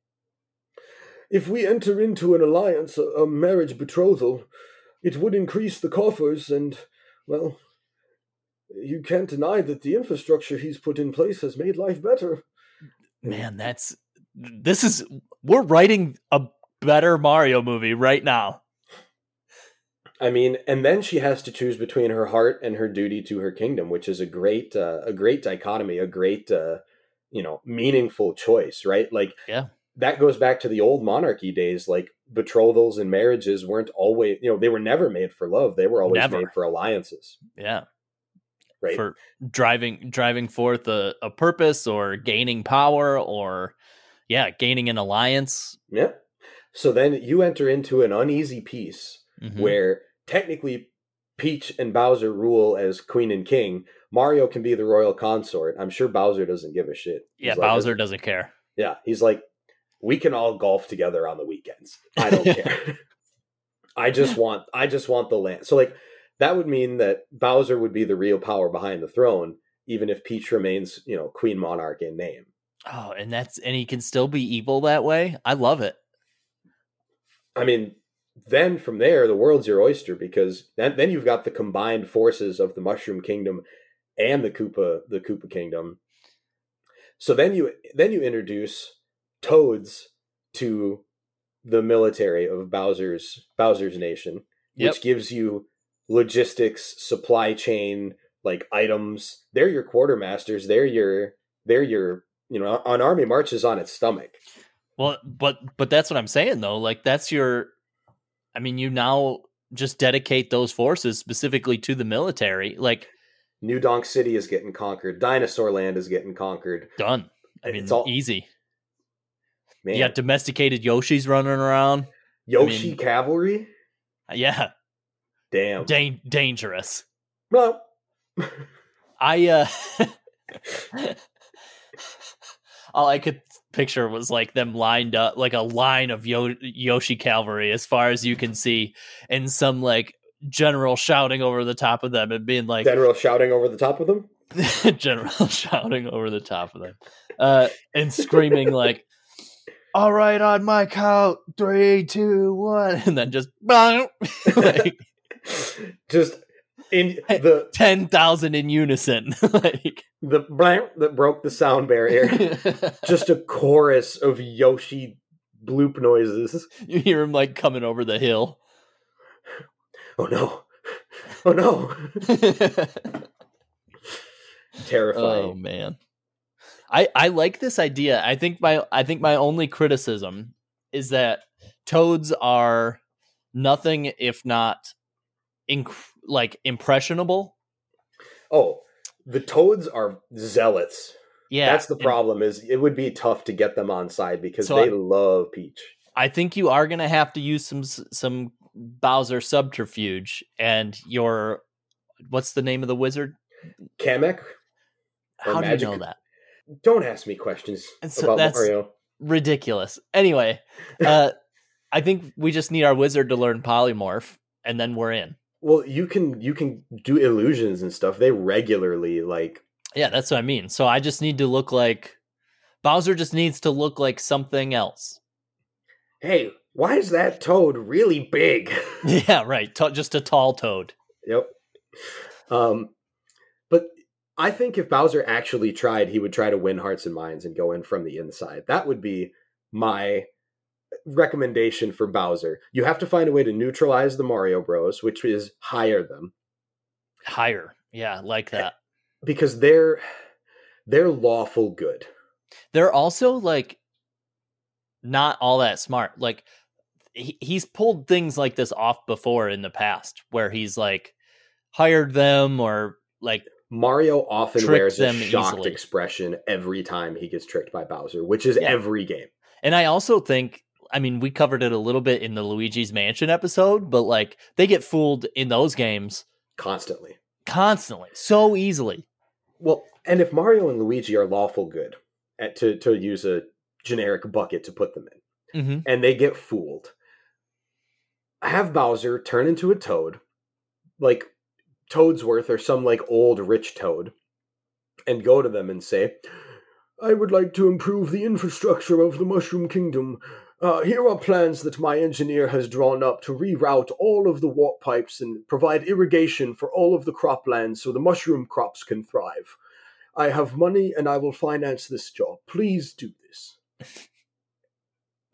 If we enter into an alliance, a, a marriage betrothal, it would increase the coffers, and well." You can't deny that the infrastructure he's put in place has made life better. Man, that's this is we're writing a better Mario movie right now. I mean, and then she has to choose between her heart and her duty to her kingdom, which is a great, uh, a great dichotomy, a great, uh, you know, meaningful choice, right? Like, Yeah. that goes back to the old monarchy days. Like, betrothals and marriages weren't always, you know, they were never made for love; they were always Never. made for alliances, Yeah, right? for driving driving forth a, a purpose or gaining power or yeah, gaining an alliance. yeah. So then you enter into an uneasy peace Mhm. where technically Peach and Bowser rule as queen and king. Mario can be the royal consort. I'm sure Bowser doesn't give a shit. He's yeah, like, Bowser doesn't care. Yeah, he's like, we can all golf together on the weekends. I don't care. I just want, I just want the land. So like, that would mean that Bowser would be the real power behind the throne, even if Peach remains, you know, queen monarch in name. Oh, and that's and he can still be evil that way. I love it. I mean, then from there, the world's your oyster because then, then you've got the combined forces of the Mushroom Kingdom and the Koopa, the Koopa Kingdom. So then you then you introduce Toads to the military of Bowser's Bowser's nation, Yep. which gives you logistics, supply chain, like items. They're your quartermasters. They're your they're your you know an army marches on its stomach. Well, but but that's what I'm saying though. Like that's your I mean, you now just dedicate those forces specifically to the military. Like New Donk City is getting conquered. Dinosaur Land is getting conquered. done. I mean, It's all- easy. Man, You got domesticated Yoshis running around. Yoshi mean- cavalry. Yeah, Damn. dan- dangerous. Well, (laughs) I uh (laughs) all I could picture was like them lined up like a line of Yo- Yoshi cavalry as far as you can see and some like general shouting over the top of them and being like general shouting over the top of them. (laughs) general shouting over the top of them uh and screaming like all right on my count three two one (laughs) and then just (laughs) like Just in the 10,000 in unison (laughs) like the blank that broke the sound barrier. Just a chorus of Yoshi bloop noises. you hear him like coming over the hill (sighs) Oh no! Oh no! Terrifying. oh man i i like this idea i think my i think my only criticism is that toads are nothing if not inc- like impressionable Oh, the toads are zealots. yeah That's the problem. Is it would be tough to get them on side because So they I- love Peach. i think you are gonna have to use some some bowser subterfuge and your what's the name of the wizard Kamek, how magic. do you know that don't ask me questions so about that's- Mario. ridiculous anyway (laughs) uh i think we just need our wizard to learn polymorph and then we're in Well, you can you can do illusions and stuff. They regularly like Yeah, that's what I mean. So I just need to look like Bowser just needs to look like something else. hey, why is that toad really big? (laughs) (laughs) Yeah, right. Just a tall toad. yep. Um, I think if Bowser actually tried, he would try to win hearts and minds and go in from the inside. That would be my recommendation for Bowser. You have to find a way to neutralize the Mario Bros, which is hire them Higher. Yeah, like eh, that. because they're they're lawful good. They're also like not all that smart. Like he, he's pulled things like this off before in the past where he's like hired them or like Mario often Trick wears a shocked easily. expression every time he gets tricked by Bowser, which is Yeah. every game. And I also think, I mean, we covered it a little bit in the Luigi's Mansion episode, but like they get fooled in those games Constantly. constantly, so easily. Well, and if Mario and Luigi are lawful good, at, to to use a generic bucket to put them in, Mm-hmm. and they get fooled, have Bowser turn into a toad, like Toadsworth or some like old rich toad, and go to them and say, "I would like to improve the infrastructure of the Mushroom Kingdom." Uh, here are plans that my engineer has drawn up to reroute all of the warp pipes and provide irrigation for all of the croplands so the mushroom crops can thrive. I have money and I will finance this job. Please do this.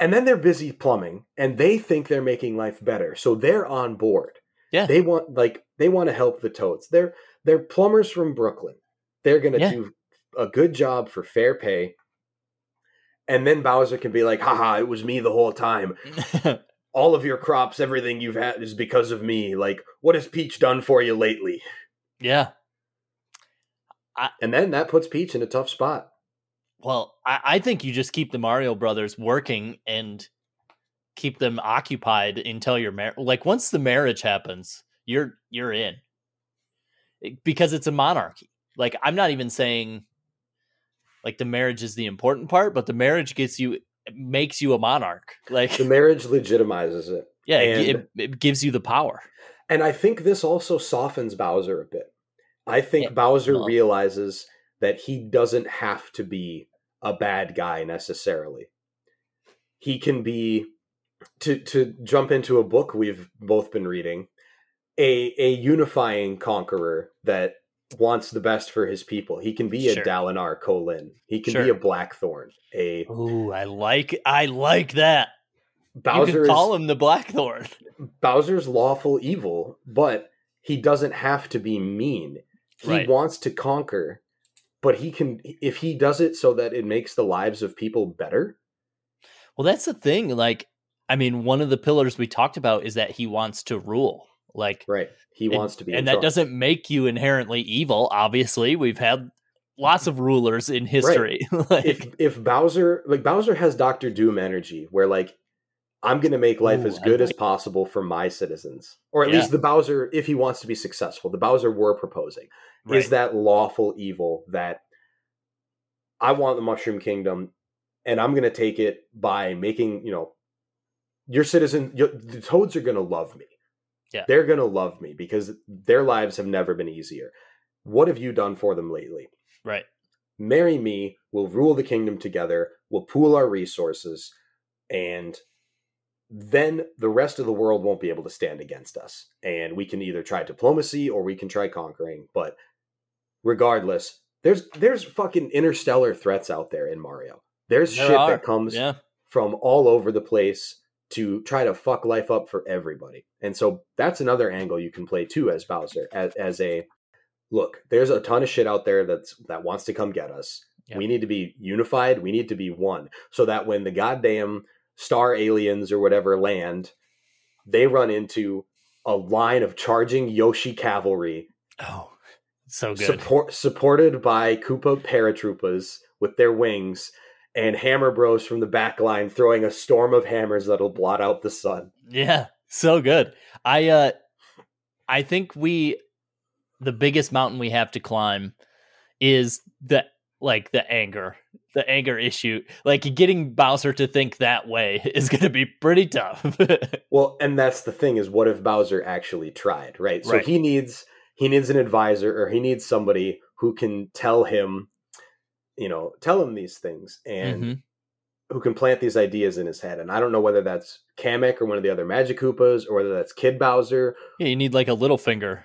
and then they're busy plumbing and they think they're making life better. So they're on board. Yeah. They want like they want to help the toads. They're they're plumbers from Brooklyn. They're going to Yeah. do a good job for fair pay. And then Bowser can be like, haha, it was me the whole time. (laughs) All of your crops, everything you've had is because of me. Like, what has Peach done for you lately? yeah. And then that puts Peach in a tough spot. Well, I, I think you just keep the Mario Brothers working and keep them occupied until your mar- like once the marriage happens, you're you're in because it's a monarchy. Like I'm not even saying like the marriage is the important part, but the marriage gets you makes you a monarch. (laughs) Like The marriage legitimizes it. yeah, it, and- it, it gives you the power. And I think this also softens Bowser a bit. I think Yeah, Bowser well- realizes that he doesn't have to be a bad guy necessarily. He can be to to jump into a book we've both been reading, a a unifying conqueror that wants the best for his people. He can be Sure. a Dalinar Kolin. He can be a Blackthorn. A Ooh, I like I like that. Bowser you can call him the Blackthorn. Bowser's lawful evil, but he doesn't have to be mean. He Right. wants to conquer, but he can if he does it so that it makes the lives of people better. Well, that's the thing. Like, I mean, one of the pillars we talked about is that he wants to rule. Like, Right. He and- wants to be and that doesn't make you inherently evil. Obviously, we've had lots of rulers in history. (laughs) like, if if Bowser like Bowser has Doctor Doom energy, where like I'm going to make life Ooh, as good as possible for my citizens, or at Yeah. least the Bowser, if he wants to be successful, the Bowser we're proposing right. is that lawful evil that I want the Mushroom Kingdom, and I'm going to take it by making you know your citizen. Your, the Toads are going to love me. Yeah. they're going to love me because their lives have never been easier. What have you done for them lately? right. marry me we'll rule the kingdom together we'll pool our resources and then the rest of the world won't be able to stand against us and we can either try diplomacy or we can try conquering but regardless there's there's fucking interstellar threats out there in mario there's There shit are. that comes Yeah. from all over the place to try to fuck life up for everybody. And so that's another angle you can play too as Bowser as, as a look, there's a ton of shit out there that's that wants to come get us. Yeah. We need to be unified, we need to be one so that when the goddamn star aliens or whatever land, they run into a line of charging Yoshi cavalry Oh, so good. support supported by Koopa paratroopers with their wings and Hammer Bros from the back line throwing a storm of hammers that'll blot out the sun. Yeah, so good. I uh I think we the biggest mountain we have to climb is the like the anger. The anger issue. Like getting Bowser to think that way (laughs) is going to be pretty tough. (laughs) Well, and that's the thing is what if Bowser actually tried, right? So Right. he needs he needs an advisor or he needs somebody who can tell him you know, tell him these things and Mhm. who can plant these ideas in his head. And I don't know whether that's Kamek or one of the other Magic Koopas or whether that's Kid Bowser. Yeah, you need like a little finger.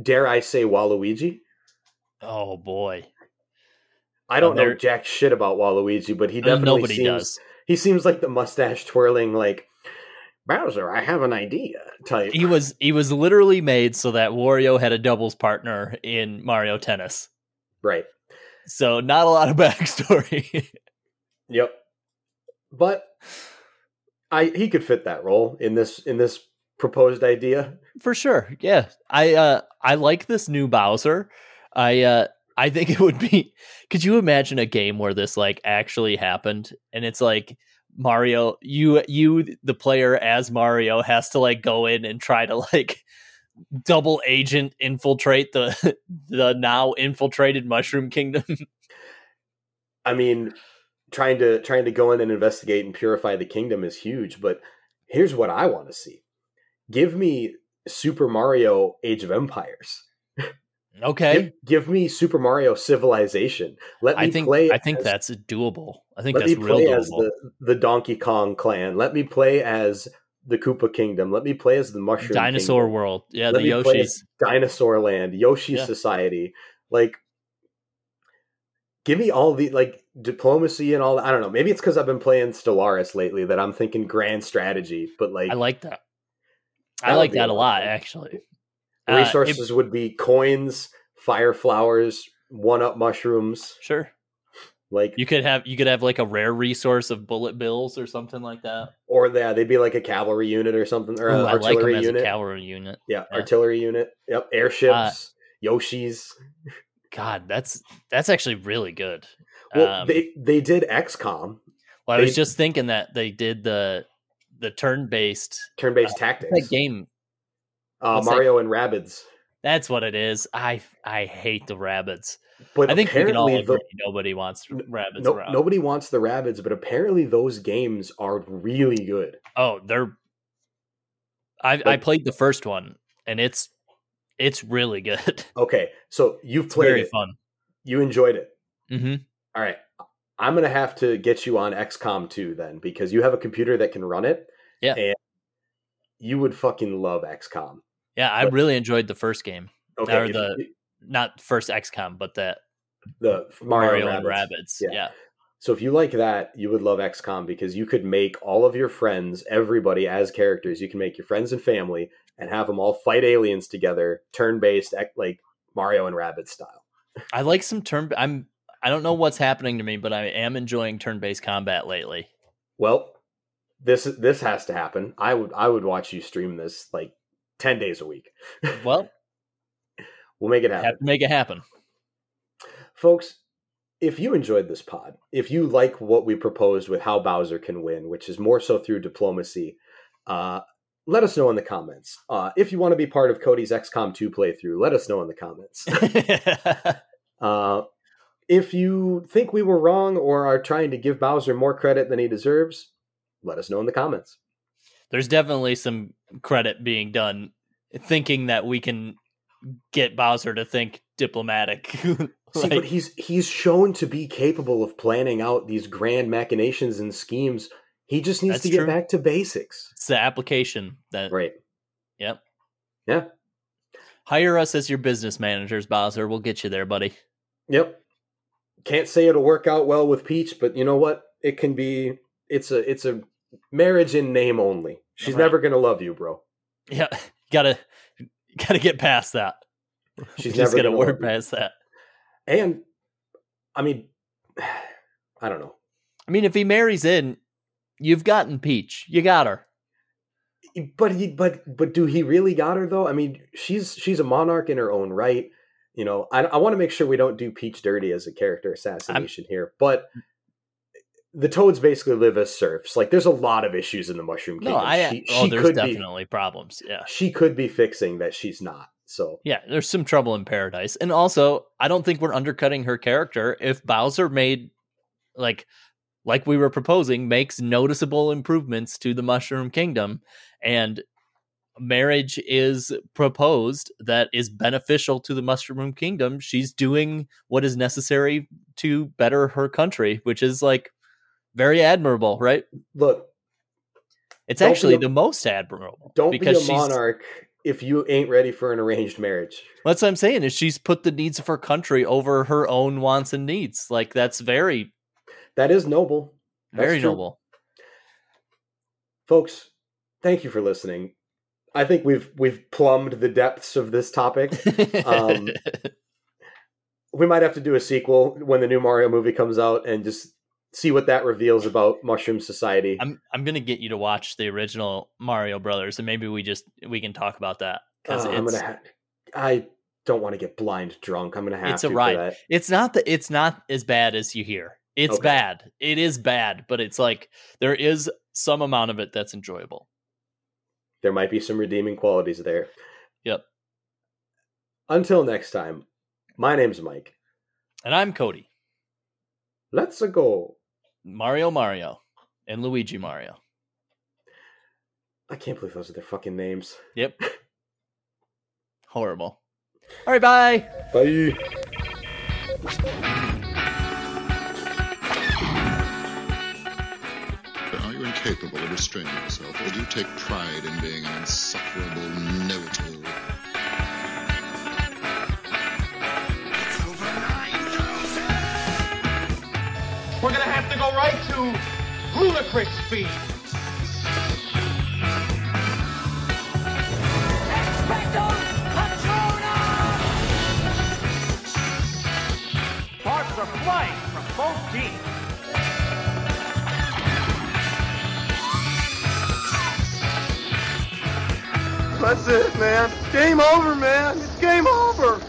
Dare I say Waluigi? Oh boy. I don't know jack shit about Waluigi, but he Uh, definitely seems does. he seems like the mustache twirling like Bowser, I have an idea type. He was he was literally made so that Wario had a doubles partner in Mario Tennis. right. So not a lot of (laughs) backstory. Yep. But I he could fit that role in this in this proposed idea. For sure. Yeah. I uh I like this new Bowser. I uh I think it would be (laughs) could you imagine a game where this like actually happened and it's like Mario you you the player as Mario has to like go in and try to like double agent infiltrate the (laughs) the now infiltrated mushroom kingdom. (laughs) I mean, trying to trying to go in and investigate and purify the kingdom is huge, but here's what I want to see. Give me Super Mario Age of Empires. okay. Give, give me Super Mario Civilization. Let me I think play I think as- that's doable. I think Let that's me real doable. as the, the Donkey Kong clan. Let me play as the Koopa Kingdom. Let me play as the Mushroom Dinosaur Kingdom. world. Yeah, Let the Yoshis. Dinosaur Land, Yoshi Yeah. Society. Like, give me all the like diplomacy and all. I don't know. Maybe it's because I've been playing Stellaris lately that I'm thinking grand strategy. But like, I like that. That I like that a lot of lot, fun. actually. Uh, resources would be coins, fire flowers, one up mushrooms. sure. Like, You could have you could have like a rare resource of bullet bills or something like that. or yeah, they'd be like a cavalry unit or something, or Ooh, an I like them artillery as unit. a cavalry unit. Yeah, Yeah. artillery unit. Yep, airships, Uh, Yoshis. God, that's that's actually really good. Well, um, they they did XCOM, Well, I was just thinking that they did the the turn based turn-based that tactics. game. uh, what's that- Mario and Rabbids. That's what it is. I I hate the rabbits. But I think we can all apparently agree nobody wants rabbits no, around. nobody wants the Rabbids, but apparently those games are really good. Oh, they're. I I played the first one and it's it's really good. (laughs) Okay, so you've played very it, fun. you enjoyed it. hmm All right, I'm gonna have to get you on XCOM 2 then because you have a computer that can run it. Yeah. and you would fucking love XCOM. Yeah, I But- really enjoyed the first game. Okay, Or if the- Not first XCOM, but that the Mario, Mario, and. Rabbids. Yeah. Yeah. So if you like that, you would love XCOM because you could make all of your friends, everybody as characters. You can make your friends and family and have them all fight aliens together, turn-based, like Mario and Rabbids style. I like some turn. I'm. I don't know what's happening to me, but I am enjoying turn-based combat lately. Well, this this has to happen. I would I would watch you stream this like ten days a week. Well, we'll make it happen. have to make it happen. folks, if you enjoyed this pod, if you like what we proposed with how Bowser can win, which is more so through diplomacy, uh, let us know in the comments. Uh, if you want to be part of Cody's XCOM 2 playthrough, let us know in the comments. (laughs) uh, if you think we were wrong or are trying to give Bowser more credit than he deserves, let us know in the comments. There's definitely some credit being done thinking that we can get Bowser to think diplomatic. like, (laughs) See, but he's he's shown to be capable of planning out these grand machinations and schemes he just needs to get true. back to basics. It's the application that right. Yep. Yeah. Hire us as your business managers, Bowser. We'll get you there, buddy. Yep. Can't say it'll work out well with Peach, but you know what? It can be. It's a it's a marriage in name only. She's right. never gonna love you, bro. Yeah, (laughs) gotta (laughs) gotta get past that. (laughs) She's just gonna work past that. And I mean, (sighs) I don't know. I mean, if he marries in, You've gotten Peach. You got her. But he, but but do he really got her though? I mean, she's she's a monarch in her own right. You know, I, I want to make sure we don't do Peach dirty as a character assassination I'm, here. But mm. The Toads basically live as serfs. Like, there's a lot of issues in the Mushroom Kingdom. No, I, she, oh, she there's definitely be, problems. Yeah, she could be fixing that. She's not. So yeah, there's some trouble in paradise, and also I don't think we're undercutting her character. If Bowser made like like we were proposing, makes noticeable improvements to the Mushroom Kingdom. And marriage is proposed that is beneficial to the Mushroom Kingdom. She's doing what is necessary to better her country, which is like very admirable, right? Look, it's actually a, the most admirable. Don't because be a monarch if you ain't ready for an arranged marriage. That's what I'm saying. Is she's put the needs of her country over her own wants and needs. Like that's very that is noble. That's Very true. noble. Folks, thank you for listening. I think we've we've plumbed the depths of this topic. Um, (laughs) we might have to do a sequel when the new Mario movie comes out and just see what that reveals about Mushroom Society. I'm I'm gonna get you to watch the original Mario Brothers, and maybe we just we can talk about that because uh, I'm gonna. Ha- I don't want to get blind drunk. I'm gonna have. It's a ride. It's not that it's not as bad as you hear. It's okay. bad. It is bad, but it's like there is some amount of it that's enjoyable. There might be some redeeming qualities there. Yep. Until next time, my name's Mike. And I'm Cody. Let's go. Mario Mario and Luigi Mario. I can't believe those are their fucking names. Yep. (laughs) Horrible. All right, bye. Bye. capable of restraining yourself, or do you take pride in being an insufferable know-it-all? We're gonna have to go right to ludicrous speed. Sparks are flying from both teams. That's it, man. Game over, man. It's game over.